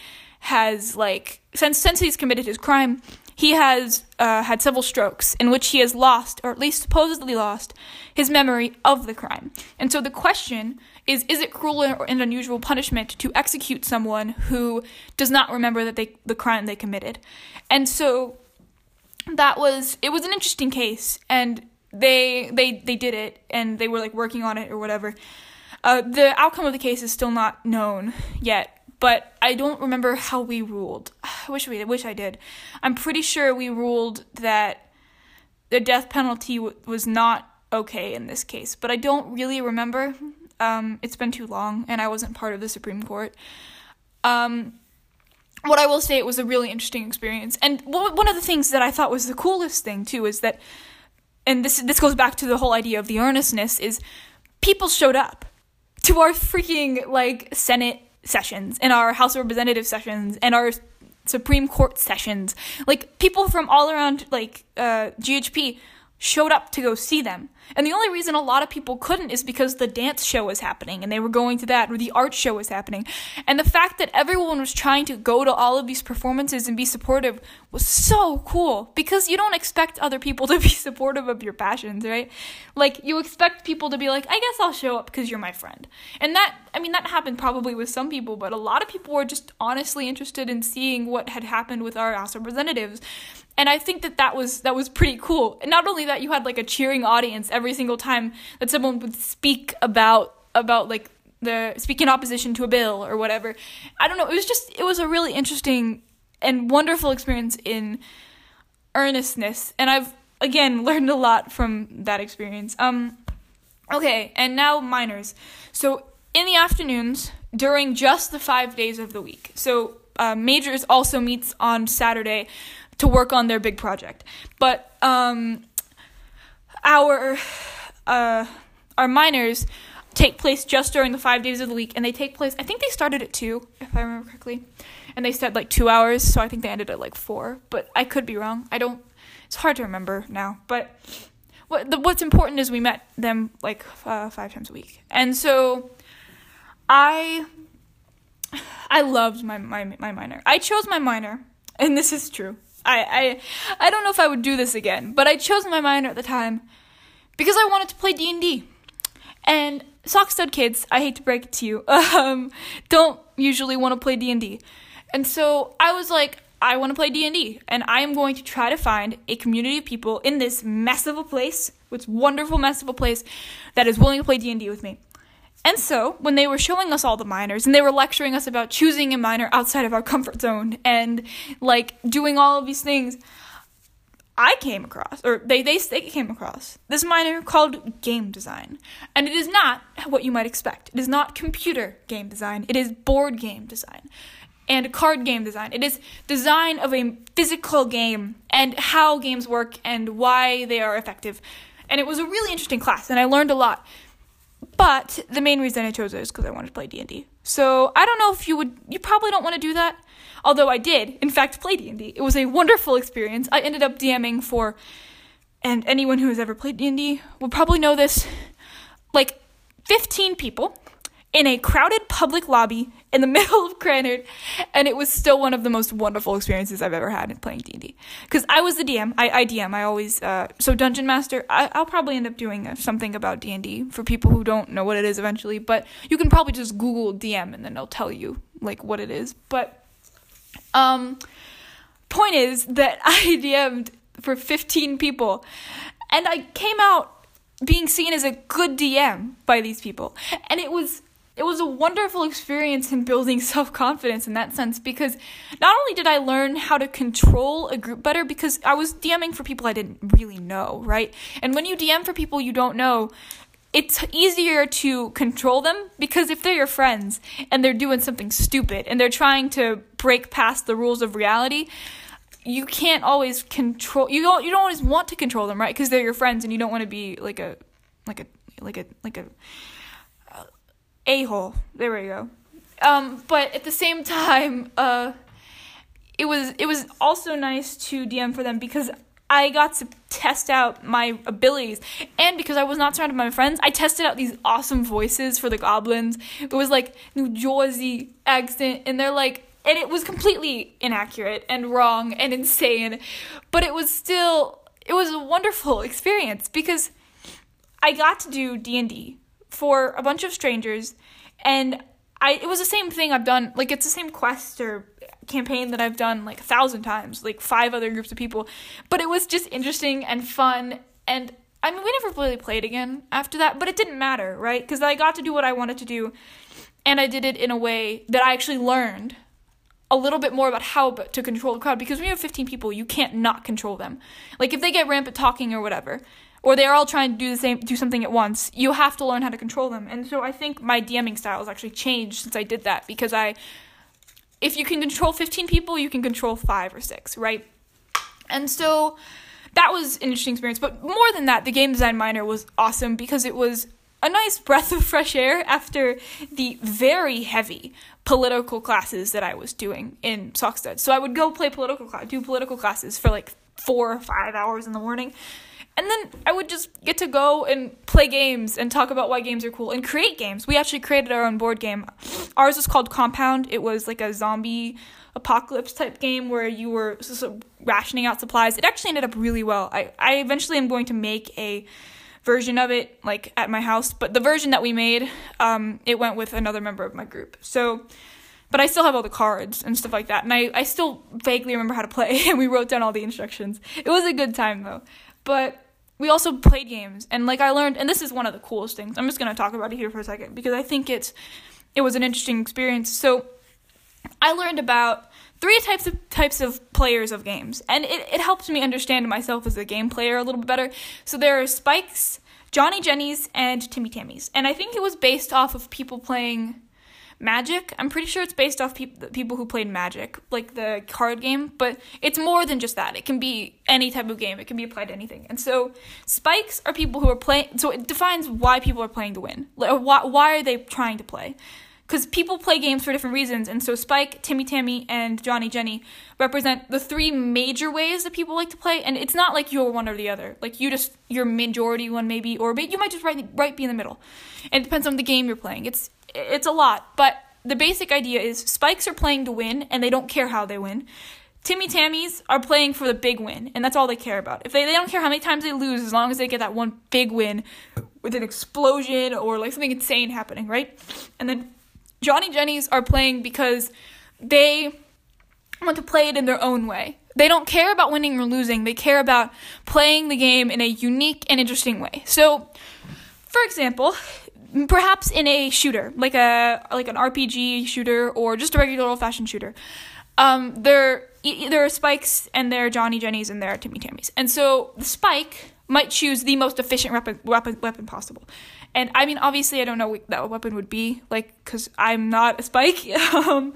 has like since since he's committed his crime, he has uh, had several strokes in which he has lost, or at least supposedly lost, his memory of the crime. And so the question is is it cruel and unusual punishment to execute someone who does not remember that they the crime they committed and so that was it was an interesting case and they they they did it and they were like working on it or whatever uh, the outcome of the case is still not known yet but I don't remember how we ruled. <sighs> I wish we wish I did. I'm pretty sure we ruled that the death penalty w- was not okay in this case, but I don't really remember. Um, it's been too long, and I wasn't part of the Supreme Court. Um, what I will say, it was a really interesting experience. And one of the things that I thought was the coolest thing too is that, and this this goes back to the whole idea of the earnestness is, people showed up to our freaking like Senate sessions and our House of Representative sessions and our Supreme Court sessions. Like people from all around like uh, GHP showed up to go see them. And the only reason a lot of people couldn't is because the dance show was happening and they were going to that, or the art show was happening. And the fact that everyone was trying to go to all of these performances and be supportive was so cool because you don't expect other people <laughs> to be supportive of your passions, right? Like, you expect people to be like, I guess I'll show up because you're my friend. And that, I mean, that happened probably with some people, but a lot of people were just honestly interested in seeing what had happened with our House representatives and I think that that was that was pretty cool. And not only that, you had like a cheering audience every single time that someone would speak about about like the speak in opposition to a bill or whatever. I don't know. It was just it was a really interesting and wonderful experience in earnestness, and I've again <laughs> learned a lot from that experience. Um, okay, and now minors. So in the afternoons during just the five days of the week. So uh, majors also meets on Saturday to work on their big project. But um, our uh, our minors take place just during the five days of the week, and they take place. I think they started at two, if I remember correctly, and they said like two hours, so I think they ended at like four. But I could be wrong. I don't. It's hard to remember now. But what the, what's important is we met them like uh, five times a week, and so I I loved my my my minor. I chose my minor, and this is true. I I I don't know if I would do this again, but I chose my minor at the time because I wanted to play D and D, and sock stud kids, I hate to break it to you, <laughs> um, don't usually want to play D and D, and so I was like, I want to play D and D, and I am going to try to find a community of people in this mess of a place, this wonderful mess of a place, that is willing to play D and D with me. And so, when they were showing us all the minors and they were lecturing us about choosing a minor outside of our comfort zone and like doing all of these things, I came across, or they, they, they came across, this minor called game design. And it is not what you might expect. It is not computer game design, it is board game design and card game design. It is design of a physical game and how games work and why they are effective. And it was a really interesting class, and I learned a lot. But the main reason I chose it is because I wanted to play D and D. So I don't know if you would. You probably don't want to do that. Although I did, in fact, play D and D. It was a wonderful experience. I ended up DMing for, and anyone who has ever played D and D will probably know this. Like, fifteen people in a crowded public lobby in the <laughs> middle of Krannert, and it was still one of the most wonderful experiences I've ever had in playing D and D. Because I was the DM, I, I DM, I always uh, so Dungeon Master. I, will probably end up doing something about D and D for people who don't know what it is eventually. But you can probably just Google DM and then they'll tell you like what it is. But um, point is that <laughs> I DM'd for 15 people, and I came out being seen as a good DM by these people, and it was it was a wonderful experience in building <laughs> self confidence in that sense because not only did I learn how to control a group better because I was DMing for people I didn't really know, right? And when you DM for people you don't know, it's easier to control them because if they're your friends and they're doing something stupid and they're trying to break past the rules of reality, you can't always control you don't you don't always want to control them, right? Because they're your friends and you don't want to be like a like a like a like a a hole. There we go. Um, but at the same <laughs> time, uh, it was it was also nice to DM for them because I got to test out my abilities, and because I was not surrounded by my friends, I tested out these awesome voices for the goblins. It was like New Jersey accent, and they're like, and it was completely inaccurate and wrong and insane, but it was still it was a wonderful experience because I got to do D and D for a bunch of strangers and I it was the same thing I've done like it's the same quest or campaign that I've done like a thousand times, like five other groups of people. But it was just interesting and fun and I mean we never really played again after that, but it didn't matter, right? Because I got to do what I wanted to do and I did it in a way that I actually learned a little bit more about how to control the crowd because when you have 15 people, you can't not control them. Like if they get rampant talking or whatever, or they're all trying to do the same do something at once you have to learn how to control them. And so i think my dming style has actually changed since i did that because i if you can control 15 people you can control 5 or 6 right? And so that was an interesting experience. But more than that the game design minor was awesome because it was a nice breath of fresh air after the very heavy political classes that I was doing in Saugstad. So I would go play political class, do political classes for like four or five hours in the morning, and then I would just get to go and play games and talk about why games are cool and create games. We actually created our own board game. Ours was called Compound. It was like a zombie apocalypse type game where you were rationing out supplies. It actually ended up really well. I, I eventually am going to make a version of it like at my house, but the version that we made, um, it went with another member of my group. So but I still have all the cards and stuff like that. And I, I still vaguely remember how to play, <laughs> and we wrote down all the instructions. It was a good time, though. But we also played games and like I learned and this is one of the coolest things. I'm just going to talk about it here for a second because I think it's it was an interesting experience. So I learned about three types of types of players of games and it, it helps me understand myself as a game player a little bit better. So there are Spikes, Johnny Jennies, and Timmy Tammys. And I think it was based off of people playing Magic. I'm pretty sure it's based off pe- people who played Magic, like the card game, but it's more than just that. It can be any type of game. It can be applied to anything. And so spikes are people who are playing. So it defines why people are playing to win. Like, why, why are they trying to play? because people play games for different reasons, and so Spike, Timmy Tammy, and Johnny Jenny represent the three major ways that people like to play, and it's not like you're one or the other. Like you just your majority one maybe, or you might just right right be in the middle. And it depends on the game you're playing. It's it's a lot, but the basic idea is Spikes are playing to win, and they don't care how they win. Timmy Tammys are playing for the big win, and that's all they care about. If they, they don't care how many times they lose, as long as they get that one big win with an explosion or like something insane happening, right? And then Johnny Jennies are playing because they want to play it in their own way. They don't care about winning or losing. They care about playing the game in a unique and interesting way. So, for example, perhaps in a shooter, like a like an RPG shooter or just a regular old-fashioned shooter, um, there there are spikes and there are Johnny Jennies and there are Timmy Tammys. And so the spike might choose the most efficient weapon weapon weapon possible. And I mean, obviously, I don't know what that weapon would be, like, because I'm not a spike. <laughs> um,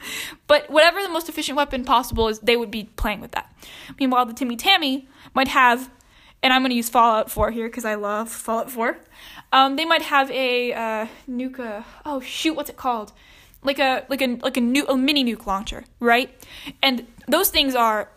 but whatever the most efficient weapon possible is, they would be playing with that. Meanwhile, the Timmy Tammy might have, and I'm going to use Fallout 4 here because I love Fallout 4. Um, they might have a uh, nuke. oh shoot, what's it called? Like a like a like a new a mini nuke launcher, right? And those things are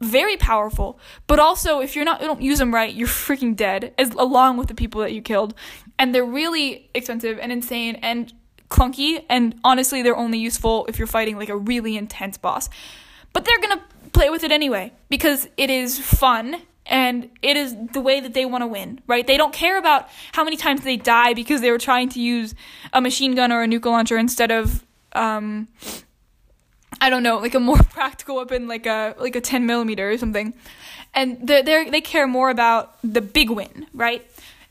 very powerful, but also if you're not you don't use them right, you're freaking dead as along with the people that you killed. And they're really expensive and insane and clunky and honestly they're only useful if you're fighting like a really intense boss. But they're to play with it anyway because it is fun and it is the way that they want to win, right? They don't care about how many times they die because they were trying to use a machine gun or a nuke launcher instead of um, I don't know, like a more <laughs> practical weapon, like a like a 10 millimeter or something. And they they they care more about the big win, right?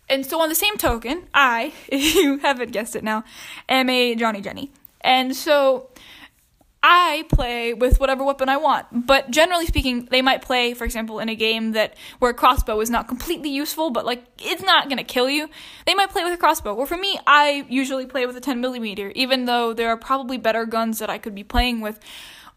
And so on the same token, I, <laughs> if you haven't guessed it now, am a Johnny Jenny. And so I play with whatever weapon I want. But generally speaking, they might play, for example, in a game that where a crossbow is not completely useful, but like it's not gonna kill you. They might play with a crossbow. Or for me, I usually play with a 10 millimeter, even though there are probably better guns that I could be playing with.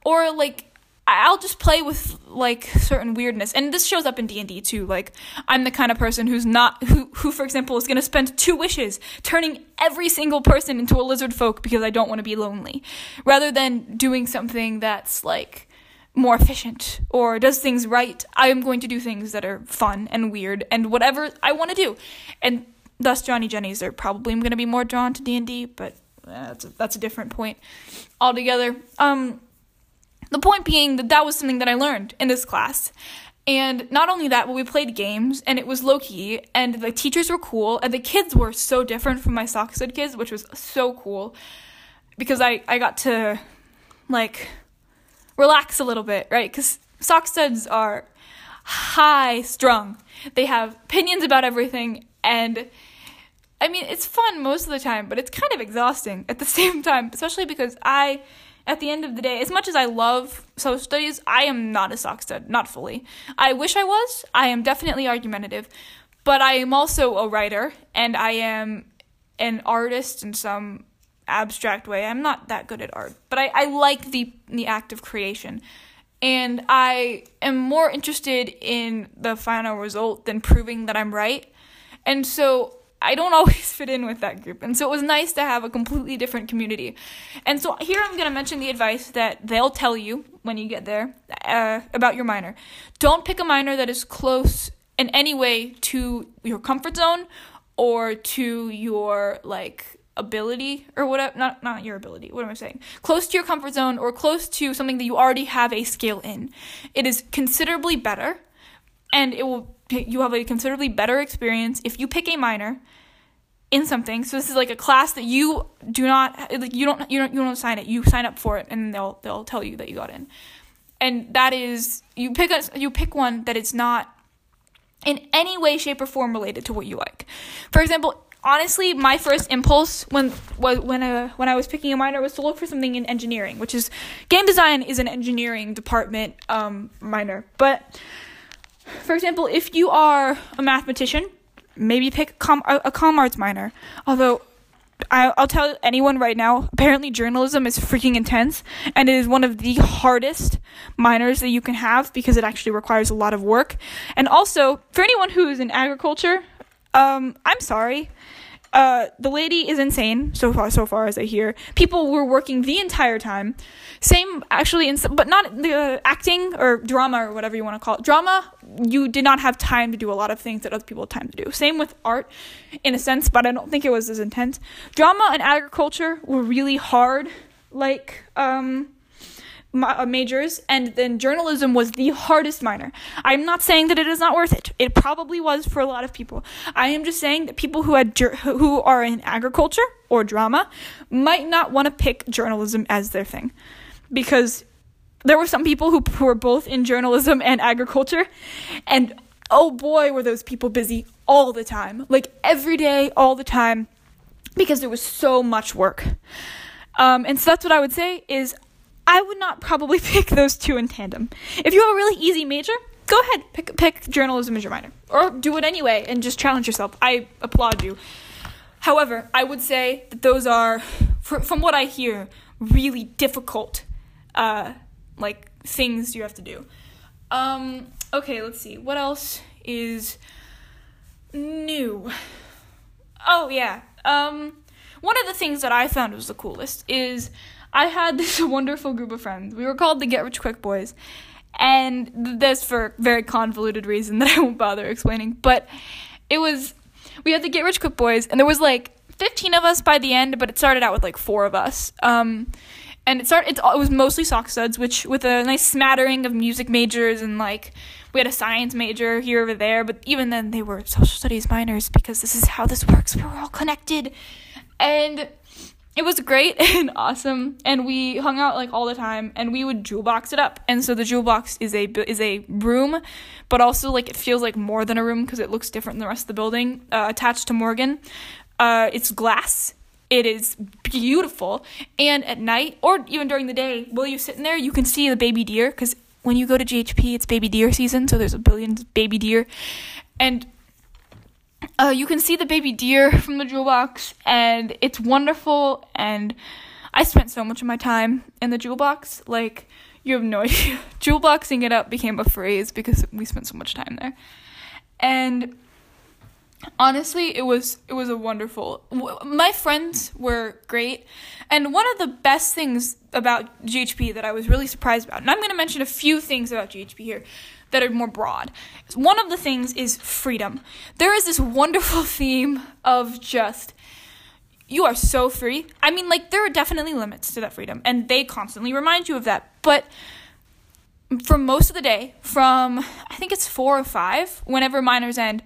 Or like I'll just play with like certain weirdness, and this shows up in D and D too. Like I'm the kind of person who's not who who for example is gonna spend two wishes turning every single person into a lizard folk because I don't want to be lonely, rather than doing something that's like more efficient or does things right. I am going to do things that are fun and weird and whatever I want to do, and thus Johnny Jennies are probably going to be more drawn to D and D, but that's a, that's a different point altogether. Um the point being that that was something that I learned in this class. And not only that, but we played games and it was low key and the teachers were cool and the kids were so different from my stud kids, which was so cool because I, I got to like relax a little bit, right? Because studs are high strung. They have opinions about everything and I mean, it's fun most of the time, but it's kind of exhausting at the <laughs> same time, especially because I at the end of the day, as much as I love social studies, I am not a sock stud, not fully. I wish I was. I am definitely argumentative, but I am also a writer and I am an artist in some abstract way. I'm not that good at art, but I, I like the the act of creation. And I am more interested in the final result than proving that I'm right. And so I don't <laughs> always fit in with that group. And so it was nice to have a completely different community. And so here I'm going to mention the advice that they'll tell you when you get there uh, about your minor. Don't pick a minor that is close in any way to your comfort zone or to your like ability or whatever not not your ability what am i saying close to your comfort zone or close to something that you already have a skill in it is considerably better and it will you have a considerably better experience if you pick a minor in something. So this is like a class that you do not like you don't you don't you don't sign it. You sign up for it and they'll they'll tell you that you got in. And that is you pick a you pick one that is not in any way shape or form related to what you like. For example, honestly, my first impulse when when I, when I was picking a minor was to look for something in engineering, which is game design is an engineering department um, minor. But for example, if you are a mathematician, maybe pick com- a, a com arts minor. Although I, will tell anyone right now, apparently journalism is freaking intense, and it is one of the hardest minors that you can have because it actually requires a lot of work. And also, for anyone who's in agriculture, um, I'm sorry. Uh, the lady is insane so far. So far as I hear, people were working the entire time. Same, actually, in but not the uh, acting or drama or whatever you want to call it. Drama, you did not have time to do a lot of things that other people had time to do. Same with art, in a sense, but I don't think it was as intense. Drama and agriculture were really hard. Like, um, majors and then journalism was the hardest minor. I'm not saying that it is not worth it. It probably was for a lot of people. I am just saying that people who had who are in agriculture or drama might not want to pick journalism as their thing because there were some people who were both in journalism and agriculture and oh boy were those people busy all the time. Like every day all the time because there was so much work. Um, and so that's what I would say is I would not probably <laughs> pick those two in tandem. If you have a really easy major, go ahead, pick pick journalism as your minor, or do it anyway and just challenge yourself. I applaud you. However, I would say that those are, from what I hear, really difficult, uh, like things you have to do. Um, okay, let's see. What else is new? Oh yeah. Um, one of the things that I found was the coolest is I had <laughs> this wonderful group of friends. We were called the Get Rich Quick Boys. And this for very convoluted reason <laughs> that I won't bother explaining. But it was we had the Get Rich Quick Boys and there was like 15 of us by the end, but it started out with like four of us. Um, and it started it was mostly sock studs, which with a nice smattering of music majors and like we had a science major here over there, but even then they were social studies minors because this is how this works. We were all connected. And it was great <laughs> and awesome. And we hung out like all the time and we would jewel box it up. And so the jewel box is a is a room but also like it feels like more than a room because it looks different than the rest of the building uh, attached to morgan. Uh, it's glass. It is beautiful. And at night or even during the day while you're sitting there you can see the baby deer because when you go to ghp it's baby deer season so there's a billion baby deer. And uh, you can see the baby deer <laughs> from the jewel box, and it's wonderful. And I spent so much of my time in the jewel box. Like, you have no <laughs> idea. jewel boxing it up became a phrase because we spent so much time there. And honestly, it was it was a wonderful. My friends were great, and one of the best things about GHP that I was really surprised about, and I'm going to mention a few things about GHP here that are more broad. One of the things is freedom. There is this wonderful <laughs> theme of just you are so free. I mean, like, there are definitely limits to that freedom, and they constantly remind you of that. But for most of the day, from I think it's four or five, whenever minors end,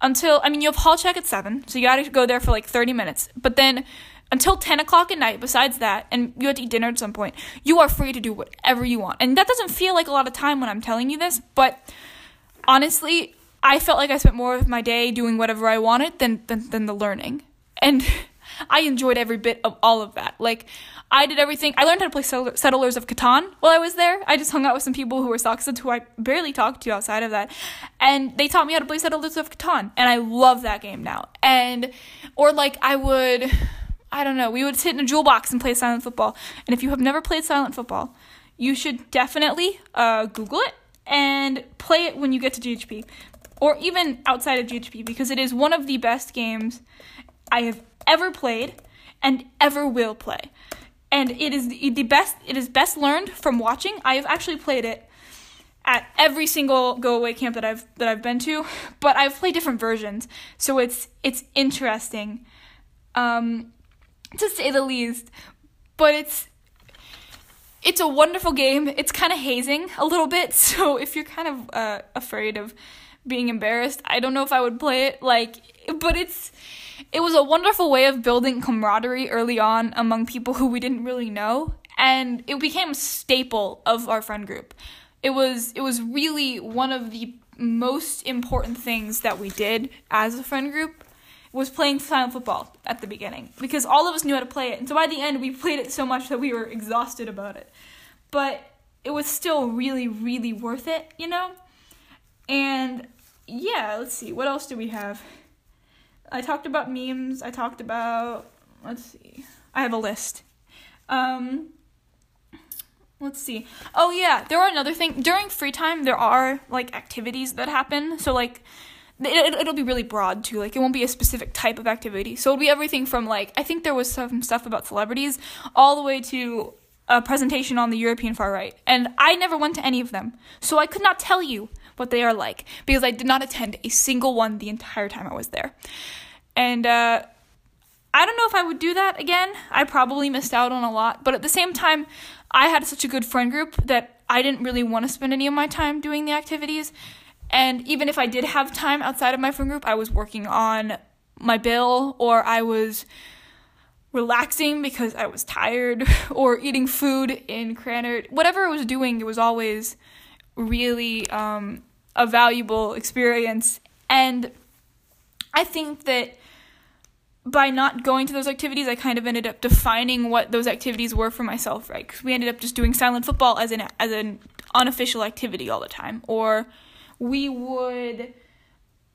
until I mean, you have hall check at seven, so you gotta go there for like 30 minutes. But then until 10 o'clock at night, besides that, and you have to eat dinner at some point, you are free to do whatever you want. And that doesn't feel like a lot of time when I'm telling you this, but honestly, I felt like I spent more of my day doing whatever I wanted than, than, than the learning. And <laughs> I enjoyed every bit of all of that. Like, I did everything. I learned how to play Settlers of Catan while I was there. I just hung out with some people who were Soxeds who I barely talked to outside of that. And they taught me how to play Settlers of Catan. And I love that game now. And, or like, I would I don't know, we would sit in a jewel box and play silent football. And if you have never played silent football, you should definitely uh, Google it and play it when you get to GHP or even outside of GHP because it is one of the best games I have ever played and ever will play. And it is the best it is best learned from watching. I have actually played it at every single go away camp that I've that I've been to, but I've played different versions. So it's it's interesting. Um to say the least. But it's it's a wonderful game. It's kind of hazing a little bit, <laughs> so if you're kind of uh, afraid of being embarrassed, I don't know if I would play it. Like, but it's it was a wonderful way of building camaraderie early on among people who we didn't really know, and it became a staple of our friend group. It was it was really one of the most important things that we did as a friend group was playing silent football at the beginning because all of us knew how to play it. And so by the end, we played it so much that we were exhausted about it. But it was still really, really worth it, you know? And yeah, let's see. What else do we have? I talked about memes. I talked about, let's see. I have a list. Um, let's see. Oh yeah, there are another thing. During free time, there are like activities that happen. So like it, it'll be really broad too. Like it won't be a specific type of activity. So it'll be everything from like I think there was some stuff about celebrities all the way to a presentation on the European far right. And I never went to any of them. So I could not tell you what they are like because I did not attend a single one the entire time I was there. And uh, I don't know if I would do that again. I probably missed out on a lot. But at the same time, I had such a good friend group that I didn't really want to spend any of my time doing the activities. And even if I did have time outside of my friend group, I was working on my bill or I was relaxing because I was tired <laughs> or eating food in Krannert. Whatever I was doing, it was always really um, a valuable experience. And I think that by not going to those activities, I kind of ended up defining what those activities were for myself, right? Because we ended up just doing silent football as an as an unofficial activity all the time, or we would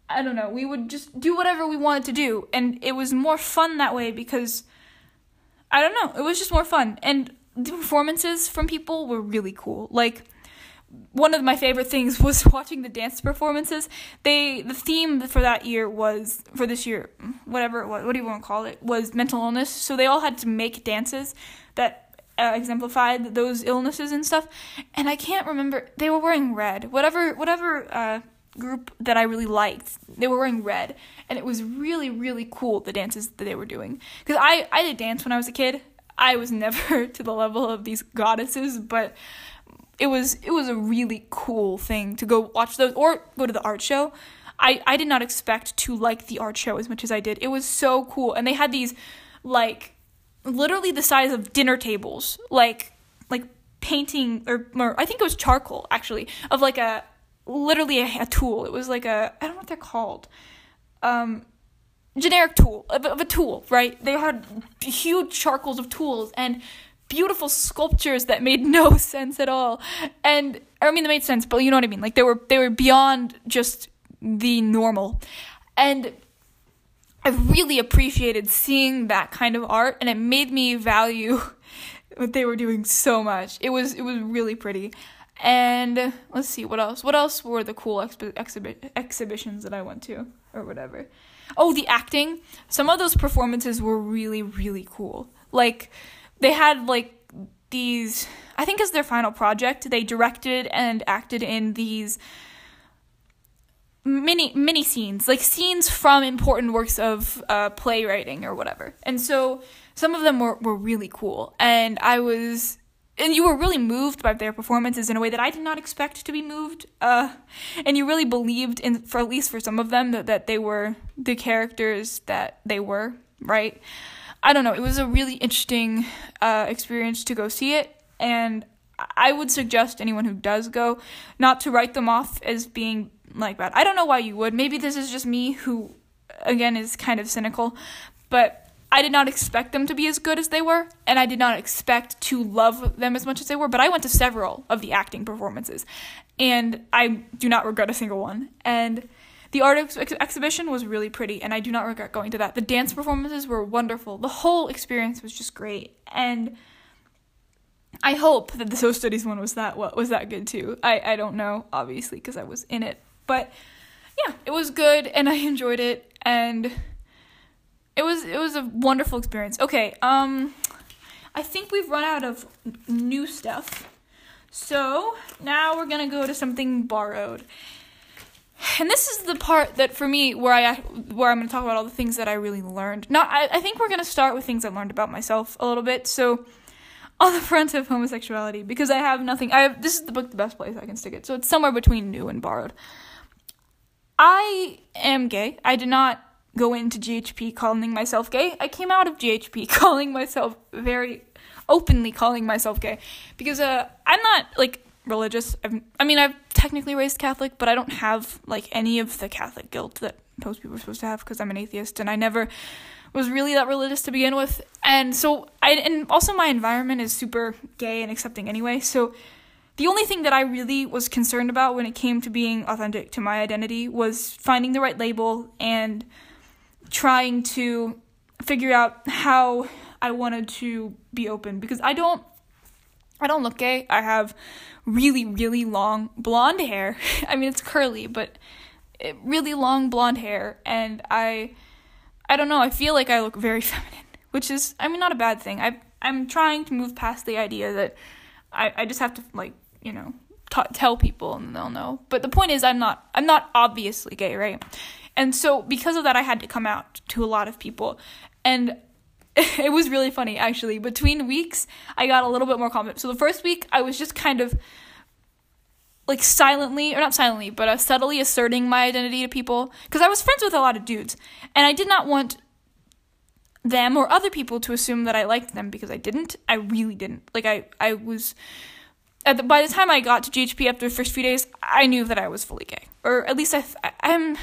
I don't know, we would just do whatever we wanted to do. And it was more fun that way because I don't know, it was just more fun. And the performances from people were really cool. Like one of my favorite things <laughs> was watching the dance performances. They the theme for that year was for this year, whatever it was, what do you want to call it, was mental illness. So they all had to make dances that uh, exemplified those illnesses and stuff. And I can't remember. They were wearing red. Whatever whatever uh, group that I really liked, they were wearing red, and it was really really cool the dances that they were doing. Because I I did dance when I was a kid. I was <laughs> never to the level of these goddesses, but it was it was a really cool thing to go watch those or go to the art show. I I did not expect to like the art show as much as I did. It was so cool, and they had these like literally the size of dinner tables, like like painting or, or I think it was charcoal actually of like a literally a, a, tool. It was like a I don't know what they're called. Um generic tool of, of a tool, right? They had huge charcoals of tools and beautiful sculptures that made <laughs> no sense at all. And I mean they made sense, but you know what I mean? Like they were they were beyond just the normal. And I really appreciated seeing that kind of art and it made me value <laughs> what they were doing so much. It was it was really pretty. And let's see what else. What else were the cool expi- exhibi- exhibitions that I went to or whatever? Oh, the acting. Some of those performances were really really cool. Like they had like these I think as their final project, they directed and acted in these mini mini scenes like scenes from important works of uh, playwriting or whatever. And so some of them were, were really cool. And i was and you were really moved by their performances in a way that i did not expect to be moved uh, and you really believed in for at least for some of them that, that they were the characters that they were right? I don't know. It was a really interesting uh, experience to go see it. And i would suggest anyone who does go not to write them off as being like that. I don't know why you would. Maybe this is just me who again is kind of cynical, but I did not expect them to be as good as they were, and I did not expect to love them as much as they were, but I went to several of the acting performances, and I do not regret a single one. And the art ex- exhibition was really pretty, and I do not regret going to that. The dance performances were wonderful. The whole experience was just great, and I hope that the <laughs> social studies one was that what was that good too. I I don't know, obviously, because I was in it, but yeah, it was good and I <laughs> enjoyed it and it was it was a wonderful experience. Okay, um I think we've run out of new stuff. So, now we're going to go to something borrowed. And this is the part that for me where I where I'm going to talk about all the things that I really learned. Not I, I think we're going to start with things I learned about myself a little bit. So, on the front of homosexuality because I have nothing. I have this is the book the best place I can stick it. So it's somewhere between new and borrowed. I am gay. I did not go into GHP calling myself gay. I came out of GHP <laughs> calling myself very openly calling myself gay because uh I'm not like religious. I've, I mean, I've technically raised Catholic, but I don't have like any of the Catholic guilt that most people are supposed to have because I'm an atheist and I never was really that religious to begin with. And so I and also my environment is super gay and accepting anyway. So the only thing that I really was concerned about when it came to being authentic to my identity was finding the right label and trying to figure out how I wanted to be open because I don't I don't look gay. I have really really long blonde hair. <laughs> I mean it's curly, but eh, really long blonde hair, and I, I don't know. I feel like I look very <laughs> feminine, which is, I mean, not a bad thing. I I'm trying to move past the idea that I I just have to like you know t- tell people and they'll know. But the point is, I'm not I'm not obviously gay, right? And so because of that, I had to come out to a lot of people, and <laughs> it was really funny actually. Between weeks, I got a little bit more confident. So the first week, I was just kind of like silently or not silently but uh, subtly asserting my identity to people because i was friends with a lot of dudes and i did not want them or other people to assume that i liked them because i didn't i really didn't like i i was the, by the time i got to ghp after the first few days i knew that i was fully gay or at least I, I i'm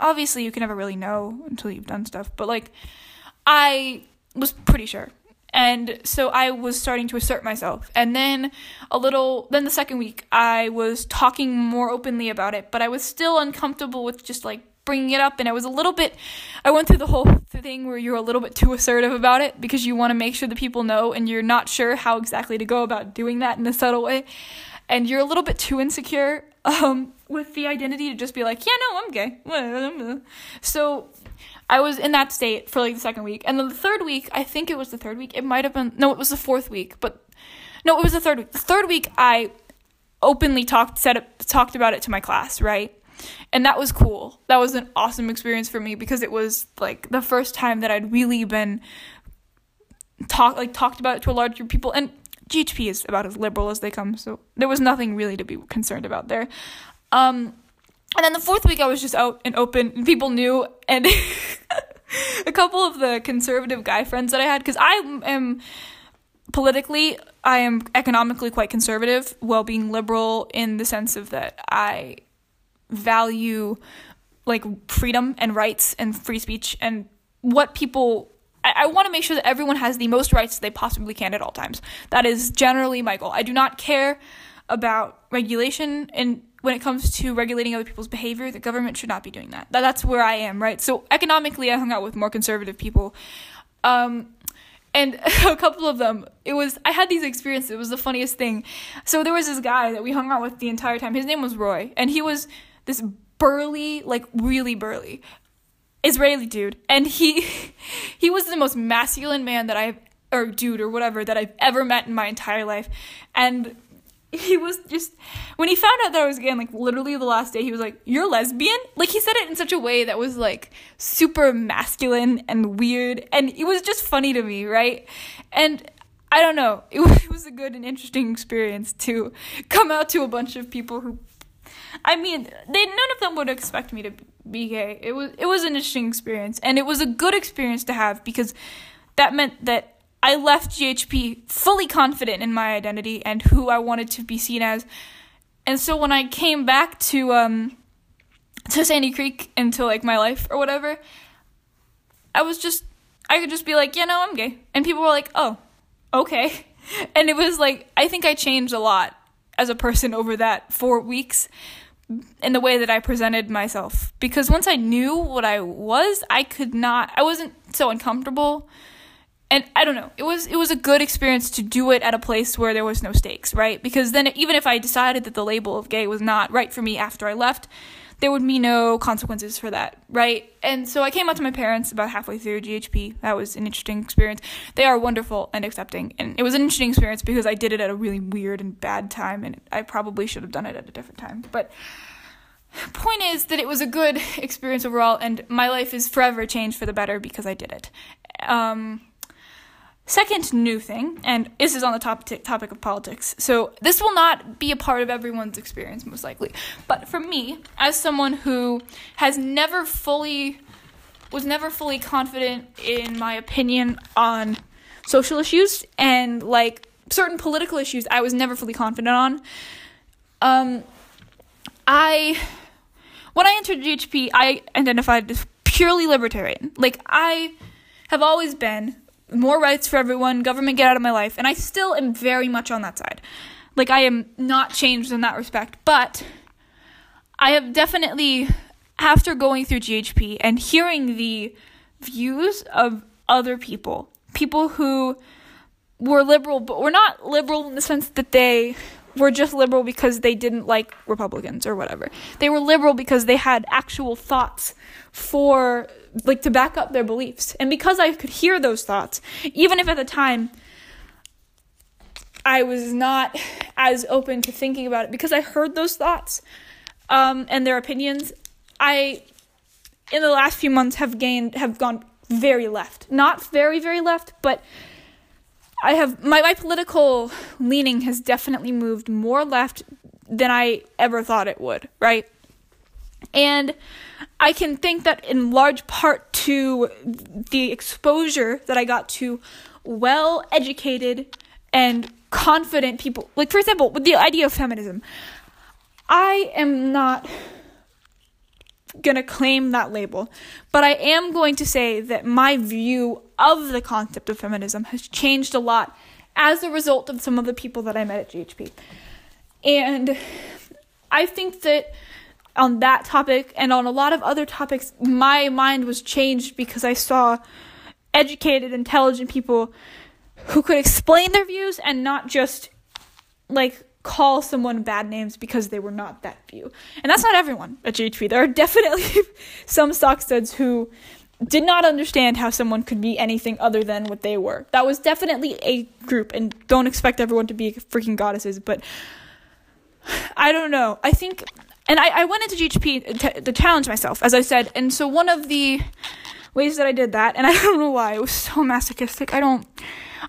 obviously you can never really know until you've done stuff but like i was pretty sure and so I was starting to assert myself. And then a little, then the second week, I was talking more openly about it, but I was still uncomfortable with just like bringing it up. And I was a little bit, I went through the whole thing where you're a little bit too assertive about it because you want to make sure the people know and you're not sure how exactly to go about doing that in a subtle way. And you're a little bit too insecure <laughs> um, with the identity to just be like, yeah, no, I'm gay. <laughs> So I was in that state for like the second week. And then the third week, I think it was the third week. It might have been, no, it was the fourth week, but no, it was the third week. The third week, I openly talked, said talked about it to my class, right? And that was cool. That was an awesome experience for me because it was like the first time that I'd really been talk like talked about to a large group of people and GHP is about as liberal as they come, so there was nothing really to be concerned about there. Um, and then the fourth week, I was just out and open, and people knew. And <laughs> a couple of the conservative guy friends that I had, because I am politically, I am economically quite conservative, while being liberal in the sense of that I value like freedom and rights and free speech and what people I, I want to make sure that everyone has the most rights they possibly can at all times. That is generally my goal. I do not care about regulation and when it comes to regulating other people's behavior, the government should not be doing that. That's where I am, right? So economically, I hung out with more conservative people. Um, and <laughs> a couple of them, it was, I had these experiences. It was the funniest thing. So there was this guy that we hung out with the entire time. His name was Roy. And he was this burly, like really burly Israeli dude. And he, <laughs> he was the most masculine man that I've, or dude or whatever, that I've ever met in my entire life. And he was just when he found out that I was gay, like literally the last day, he was like, "You're lesbian." Like he said it in such a way that was like super masculine and weird, and it was just funny to me, right? And I don't know, it was, <laughs> it was a good and interesting experience to come out to a bunch of people who, I mean, they none of them would expect me to be gay. It was it was an interesting experience, and it was a good experience to have because that meant that I left GHP fully confident in my identity and who I wanted to be seen as. And so when I came back to um to Sandy Creek into like my life or whatever, I was just I could just be like, "Yeah, no, I'm gay." And people were like, "Oh, okay." <laughs> And it was like I think I changed a lot as a person over that 4 weeks in the way that I presented myself because once I knew what I was, I could not I wasn't so uncomfortable and I don't know. It was it was a good experience to do it at a place where there was no stakes, right? Because then even if I decided that the label of gay was not right for me after I left, there would be no consequences for that, right? And so I came out to my parents about halfway through GHP. That was an interesting experience. They are wonderful and accepting, and it was an interesting experience because I did it at a really weird and bad time, and I probably should have done it at a different time. But point is that it was a good experience overall, and my life is forever changed for the better because I did it. Um, Second new thing, and this is on the top t- topic of politics, so this will not be a part of everyone's experience, most likely. But for me, as someone who has never fully, was never fully confident in my opinion on social issues and like certain political issues, I was never fully confident on. Um, I, when I entered GHP, I identified as purely libertarian. Like I have always been more rights for everyone, government get out of my life. And I still am very much on that side. Like, I am not changed in that respect. But I have definitely, after going through GHP and hearing the views of other people, people who were liberal, but were not liberal in the sense that they were just liberal because they didn't like Republicans or whatever. They were liberal because they had actual thoughts for like to back up their beliefs. And because I could hear those thoughts, even if at the time I was not as open to thinking about it because I heard those thoughts um, and their opinions, I in the last few months have gained have gone very left. Not very very left, but I have my, my political leaning has definitely moved more left than I ever thought it would, right? And I can think that in large part to the exposure that I got to well educated and confident people. Like, for example, with the idea of feminism, I am not gonna claim that label, but I am going to say that my view of the concept of feminism has changed a lot as a result of some of the people that I met at GHP. And I think that on that topic and on a lot of other topics, my mind was changed because I saw educated, intelligent people who could explain their views and not just like call someone bad names because they were not that view. And that's not everyone at GHP. There are <laughs> definitely some soc studs who did not understand how someone could be anything other than what they were. That was definitely a group, and don't expect everyone to be freaking goddesses, but I don't know. I think, and I, I went into GHP to, to challenge myself, as I said, and so one of the ways that I did that, and <laughs> I don't know why, it was so masochistic. I don't.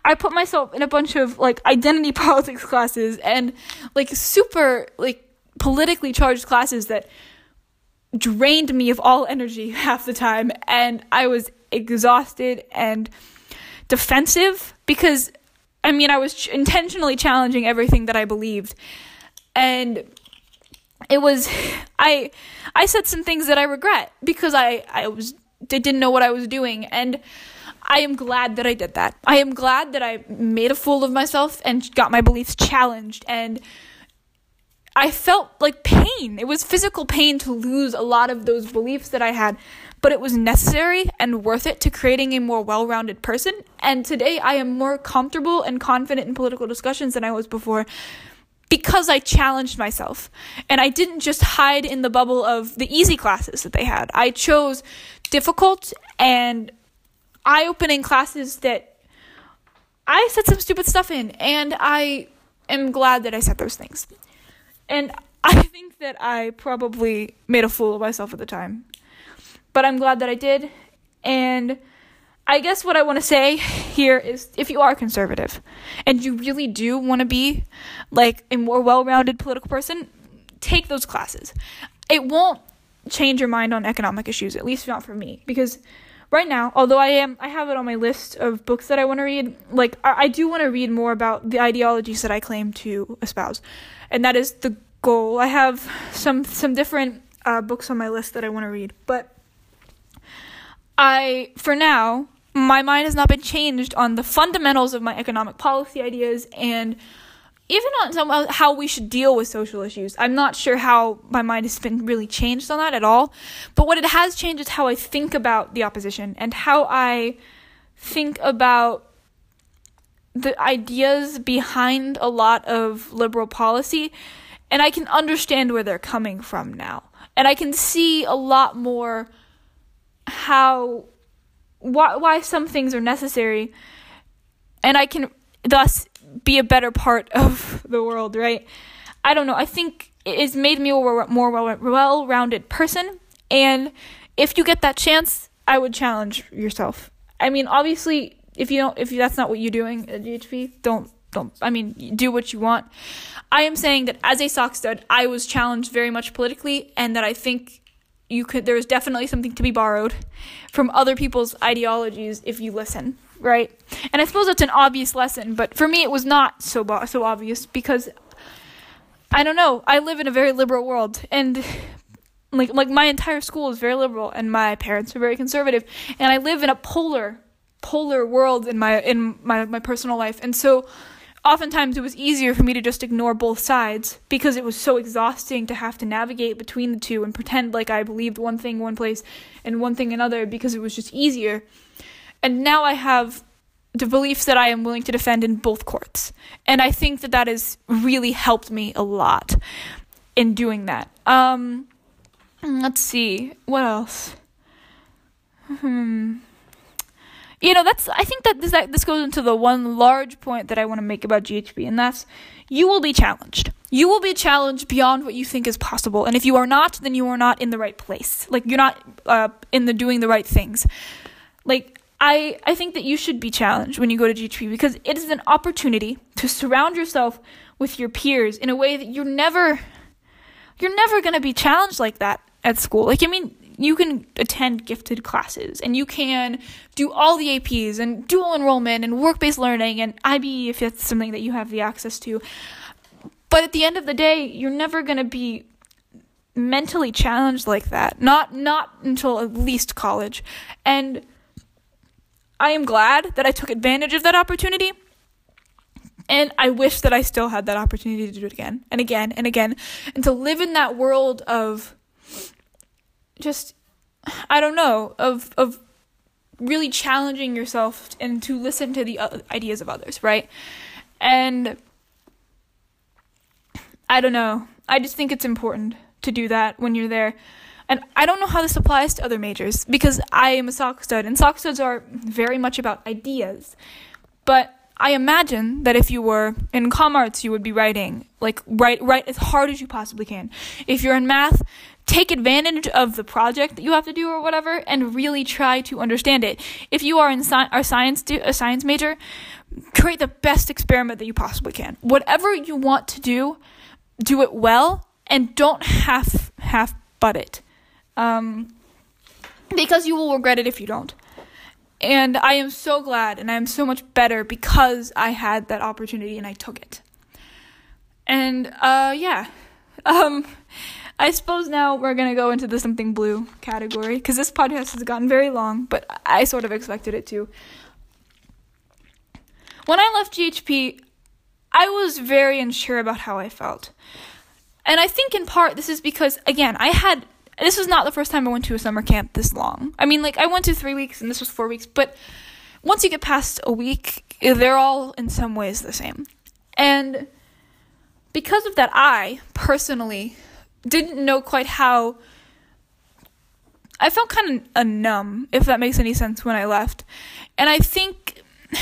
I put myself in a bunch of like identity <laughs> politics classes and like super like politically charged classes that drained me of all energy <laughs> half the time and I was exhausted and defensive because I mean I was ch- intentionally challenging everything that I believed and it was <laughs> I I said some things that I regret because I I was didn't know what I was doing and I am glad that I did that. I am glad that I made a fool of myself and got my beliefs challenged and I felt like pain. It was physical pain to lose a lot of those beliefs that I had, but it was necessary and worth it to creating a more well rounded person. And today I am more comfortable and confident in political discussions than I was before because I challenged myself. And I didn't just hide in the bubble of the easy classes that they had. I chose difficult and eye opening classes that I said some stupid stuff in. And I am glad that I said those things. And <laughs> I think that I probably made a fool of myself at the time. But I'm glad that I did. And I guess what I want to say here is if you are conservative and you really do want to be like a more well rounded political person, take those classes. It won't change your mind on economic issues, at least not for me. Because right now, although I am I have it on my list of books that I want to read, like I, I do want to read more about the ideologies that I claim to espouse and that is the goal. I have some some different uh, books on my list that I want to read, but I for now my mind has not been changed on the fundamentals of my economic policy ideas and even on some uh, how we should deal with social issues. I'm not sure how my mind has been really changed on that at all, but what it has changed is how I think about the opposition and how I think about the ideas behind a lot of liberal policy and I can understand where they're coming from now. And I can see a lot more how why why some things are necessary and I can thus be a better part <laughs> of the world, right? I don't know. I think it's made me a more well-rounded person and if you get that chance, I would challenge yourself. I mean, obviously if you don't if that's not what you're doing at GHP, don't don't I mean do what you want. I am saying that as a soc stud, I was challenged very much politically and that I think you could there's definitely something to be borrowed from other people's ideologies if you listen, right? And I suppose that's an obvious lesson, but for me it was not so bo- so obvious because I don't know, I live in a very liberal world and like like my entire school is very liberal and my parents are very conservative and I live in a polar polar world in my in my, my personal life and so oftentimes it was easier for me to just ignore both sides because it was so exhausting to have to navigate between the two and pretend like I believed one thing one place and one thing another because it was just easier. And now I have the beliefs that I am willing to defend in both courts. And I think that that has really helped me a lot in doing that. Um, let's see, what else? Hmm. You know, that's. I think that this that this goes into the one large point that I want to make about GHP, and that's you will be challenged. You will be challenged beyond what you think is possible, and if you are not, then you are not in the right place. Like you're not uh, in the doing the right things. Like I, I think that you should be challenged when you go to GHP because it is an opportunity to surround yourself with your peers in a way that you're never you're never going to be challenged like that at school. Like I mean, you can attend gifted classes and you can do all the APs and dual enrollment and work-based learning and IB if it's something that you have the access to. But at the end of the day, you're never going to be mentally challenged like that. Not not until at least college. And I am glad that I took advantage of that opportunity. And I wish that I still had that opportunity to do it again and again and again. And to live in that world of just, I don't know, of, of really challenging yourself and to listen to the ideas of others, right? And I don't know. I just think it's important to do that when you're there. And I don't know how this applies to other majors because I am a soc stud, and soc studs are very much about ideas. But I imagine that if you were in com arts, you would be writing like write write as hard as you possibly can. If you're in math, take advantage of the project that you have to do or whatever, and really try to understand it. If you are in sci- a science do- a science major, create the best experiment that you possibly can. Whatever you want to do, do it well, and don't half half butt it um, because you will regret it if you don't. And I am so glad and I am so much better because I had that opportunity and I took it. And uh, yeah, <laughs> um, I suppose now we're gonna go into the something blue category because this podcast has gotten very long, but I sort of expected it to. When I left GHP, I was very unsure about how I felt. And I think in part this is because, again, I had this was not the first time I went to a summer camp this long. I mean, like, I went to three weeks and this was four weeks, but once you get past a week, they're all in some ways the same. And because of that, I personally didn't know quite how. I felt kind of a numb, if that makes any sense, when I left. And I think. <sighs>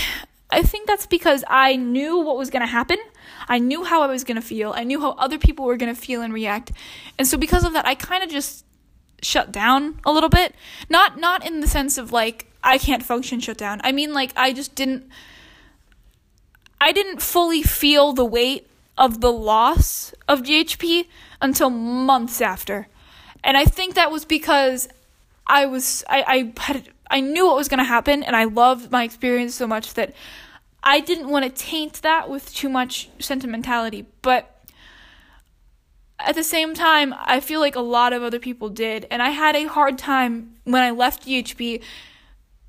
I think that's because I knew what was going to happen. I knew how I was going to feel. I knew how other people were going to feel and react. And so because of that, I kind of just shut down a little bit. Not not in the sense of like I can't function shut down. I mean like I just didn't I didn't fully feel the weight of the loss of GHP until months after. And I think that was because I was I, I had I knew what was gonna happen and I loved my experience so much that I didn't want to taint that with too much sentimentality. But at the same time, I feel like a lot of other people did. And I had a hard time when I left GHP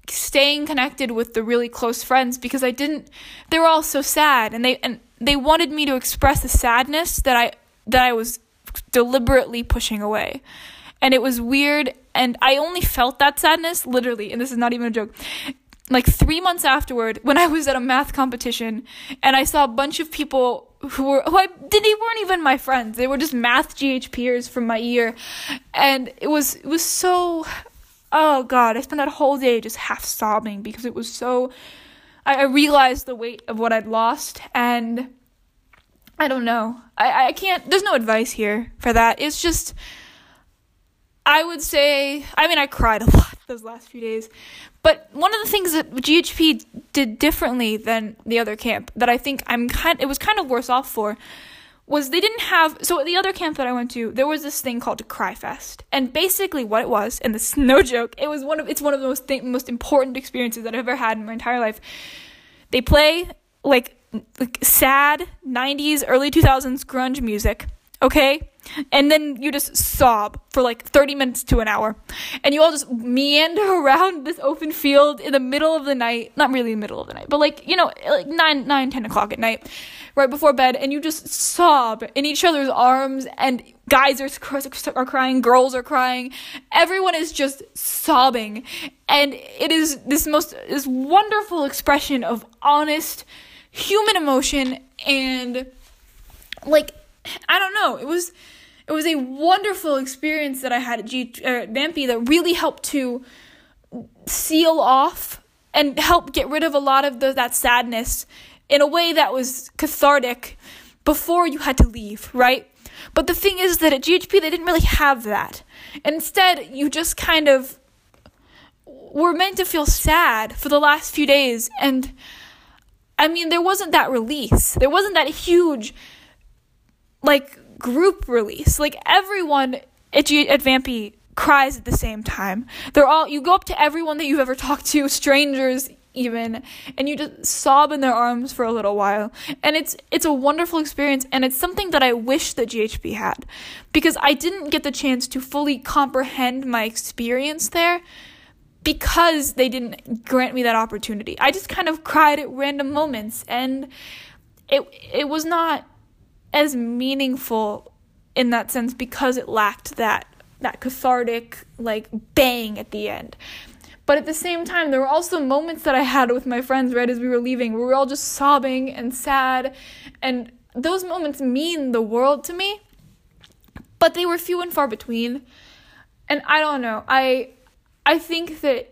staying connected with the really close friends because I didn't they were all so sad and they and they wanted me to express the sadness that I that I was deliberately pushing away. And it was weird and I only felt that sadness literally and this is not even a joke like three months afterward when I was at a math competition and I saw a bunch of people who were who I didn't they weren't even my friends. They were just math GHPers from my year. And it was it was so oh god, I spent that whole day just half sobbing because it was so I, I realized the weight of what I'd lost and I don't know. I, I can't there's no advice here for that. It's just I would say, I mean, I cried <laughs> a lot those last few days. But one of the things that GHP did differently than the other camp that I think I'm kind, it was kind of worse off for, was they didn't have. So at the other camp that I went to, there was this thing called Cry Fest, and basically what it was, and this is <laughs> no joke, it was one of it's one of the most th- most important experiences that I've ever had in my entire life. They play like, like sad '90s, early 2000s grunge music. Okay, and then you just sob for like 30 minutes to an hour. And you all just meander <laughs> around this open field in the middle of the night. Not really the middle of the night, but like, you know, like 9, 9, 10 o'clock at night, right before bed. And you just sob in each other's arms and guys are, are crying, girls are crying, everyone is just sobbing, and it is this most this wonderful expression of honest human emotion and like I don't know, it was it was a wonderful experience that I had at G uh, Vampy that really helped to seal off and help get rid of a lot of the, that sadness in a way that was cathartic before you had to leave, right? But the thing is that at GHP they didn't really have that. Instead, you just kind of were meant to feel sad for the last few days and I mean there wasn't that release. There wasn't that huge like group release. Like everyone at, G- at Vampy cries at the same time. They're all you go up to everyone that you've ever talked to, strangers even, and you just sob in their arms for a little while. And it's it's a wonderful experience and it's something that I wish that GHP had because I didn't get the chance to fully comprehend my experience there because they didn't grant me that opportunity. I just kind of cried at random moments and it it was not as meaningful in that sense because it lacked that that cathartic like bang at the end. But at the same time, there were also moments that I had with my friends right as we were leaving where we were all just sobbing and sad. And those moments mean the world to me. But they were few and far between. And I don't know. I I think that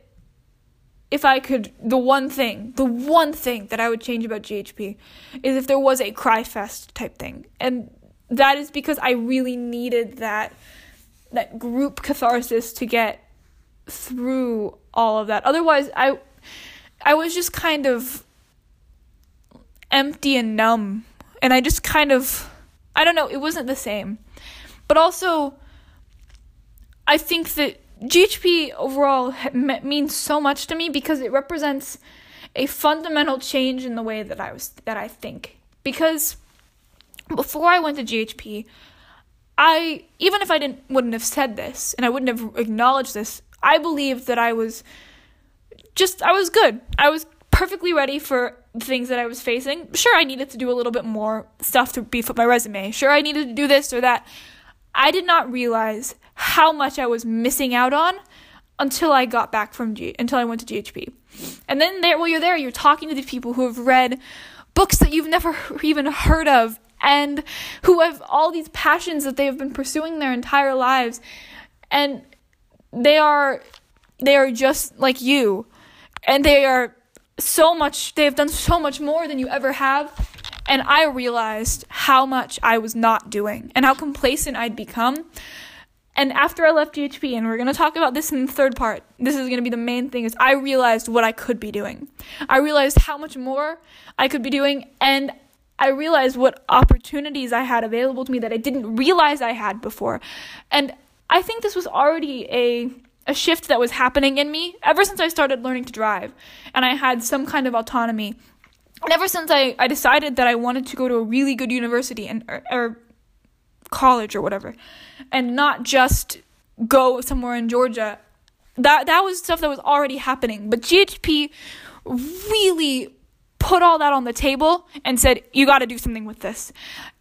if I could the one thing, the one thing that I would change about GHP is if there was a cry fest type thing. And that is because I really needed that that group catharsis to get through all of that. Otherwise, I I was just kind of empty and numb, and I just kind of I don't know, it wasn't the same. But also I think that GHP overall means so much to me because it represents a fundamental change in the way that I was that I think. Because before I went to GHP, I even if I didn't wouldn't have said this and I wouldn't have acknowledged this, I believed that I was just I was good. I was perfectly ready for the things that I was facing. Sure, I needed to do a little bit more stuff to beef up my resume. Sure, I needed to do this or that. I did not realize how much I was missing out on until I got back from G until I went to GHP. And then there while you're there, you're talking to these people who have read books that you've never <laughs> even heard of and who have all these passions that they have been pursuing their entire lives. And they are they are just like you. And they are so much they have done so much more than you ever have and i realized how much i was not doing and how complacent i'd become and after i left ghp and we're going to talk about this in the third part this is going to be the main thing is i realized what i could be doing i realized how much more i could be doing and I realized what opportunities I had available to me that I didn't realize I had before. And I think this was already a a shift that was happening in me ever since I started learning to drive and I had some kind of autonomy. And ever since I, I decided that I wanted to go to a really good university and or, or college or whatever and not just go somewhere in Georgia. That that was stuff that was already happening. But GHP really put all that on the table and said, you got to do something with this.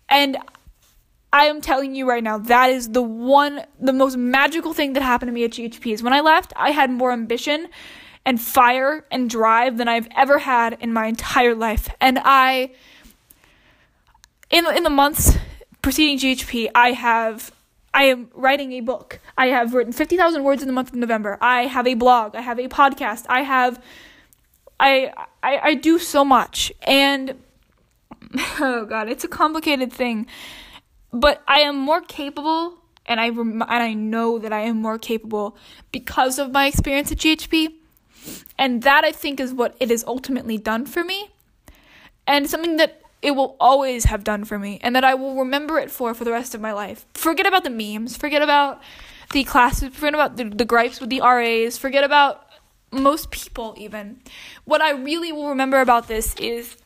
And I am telling you right now, that is the one, the most magical thing that happened to me at GHP is when I left, I had more ambition and fire and drive than I've ever had in my entire life. And I, in, in the months preceding GHP, I have I am writing a book. I have written 50,000 words in the month of November. I have a blog. I have a podcast. I have I, I I do so much and <laughs> oh god, it's a complicated thing. But I am more capable and I rem- and I know that I am more capable because of my experience at GHP. And that I think is what it has ultimately done for me. And something that it will always have done for me and that I will remember it for for the rest of my life. Forget about the memes, forget about the classes, forget about the, the gripes with the RAs, forget about most people even. What I really will remember about this is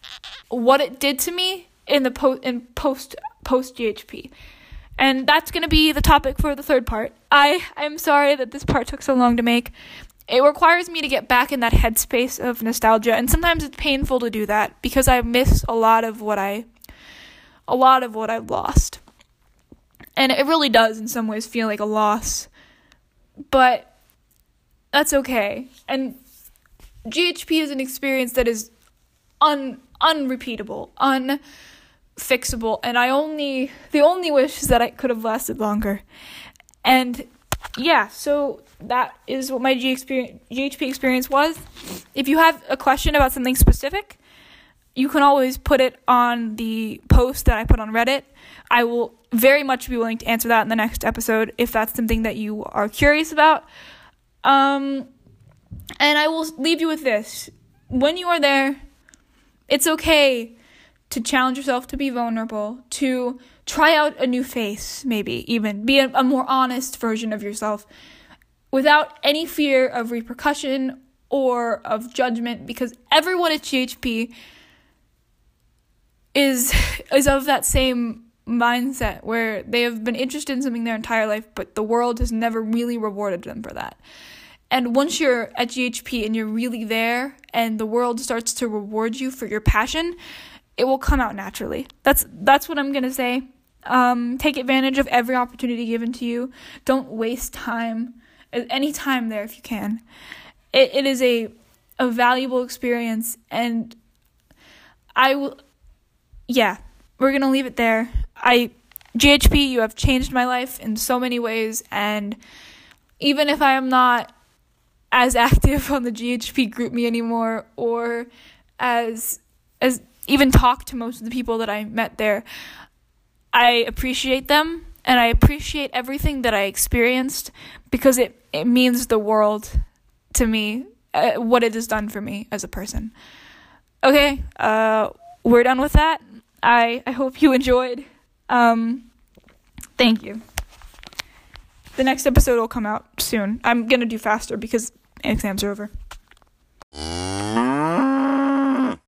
what it did to me in the po- in post post GHP. And that's going to be the topic for the third part. I I'm sorry that this part took so long to make. It requires me to get back in that headspace of nostalgia and sometimes it's painful to do that because I miss a lot of what I a lot of what I've lost. And it really does, in some ways, feel like a loss. But that's okay. And GHP is an experience that is un unrepeatable, unfixable, and I only the only wish is that I could have lasted longer. And yeah, so that is what my G experience, GHP experience was. If you have a question about something specific, you can always put it on the post that I put on Reddit. I will very much be willing to answer that in the next episode if that's something that you are curious about. Um, and I will leave you with this. When you are there, it's okay to challenge yourself to be vulnerable, to try out a new face, maybe even be a, a more honest version of yourself without any fear of repercussion or of judgment because everyone at GHP is <laughs> is of that same mindset where they have been interested in something their entire life but the world has never really rewarded them for that. And once you're at GHP and you're really there and the world starts to reward you for your passion, it will come out naturally. That's that's what I'm going to say. Um, take advantage of every opportunity given to you. Don't waste time, any time there if you can. It it is a a valuable experience, and I will. Yeah, we're gonna leave it there. I GHP, you have changed my life in so many ways, and even if I am not as <laughs> active on the GHP GroupMe anymore, or as as even talk to most of the people that I met there. I appreciate them and I appreciate everything that I experienced because it, it means the world to me, uh, what it has done for me as a person. Okay, uh, we're done with that. I, I hope you <laughs> enjoyed. Um, thank you. The next episode will come out soon. I'm gonna do faster because exams are over.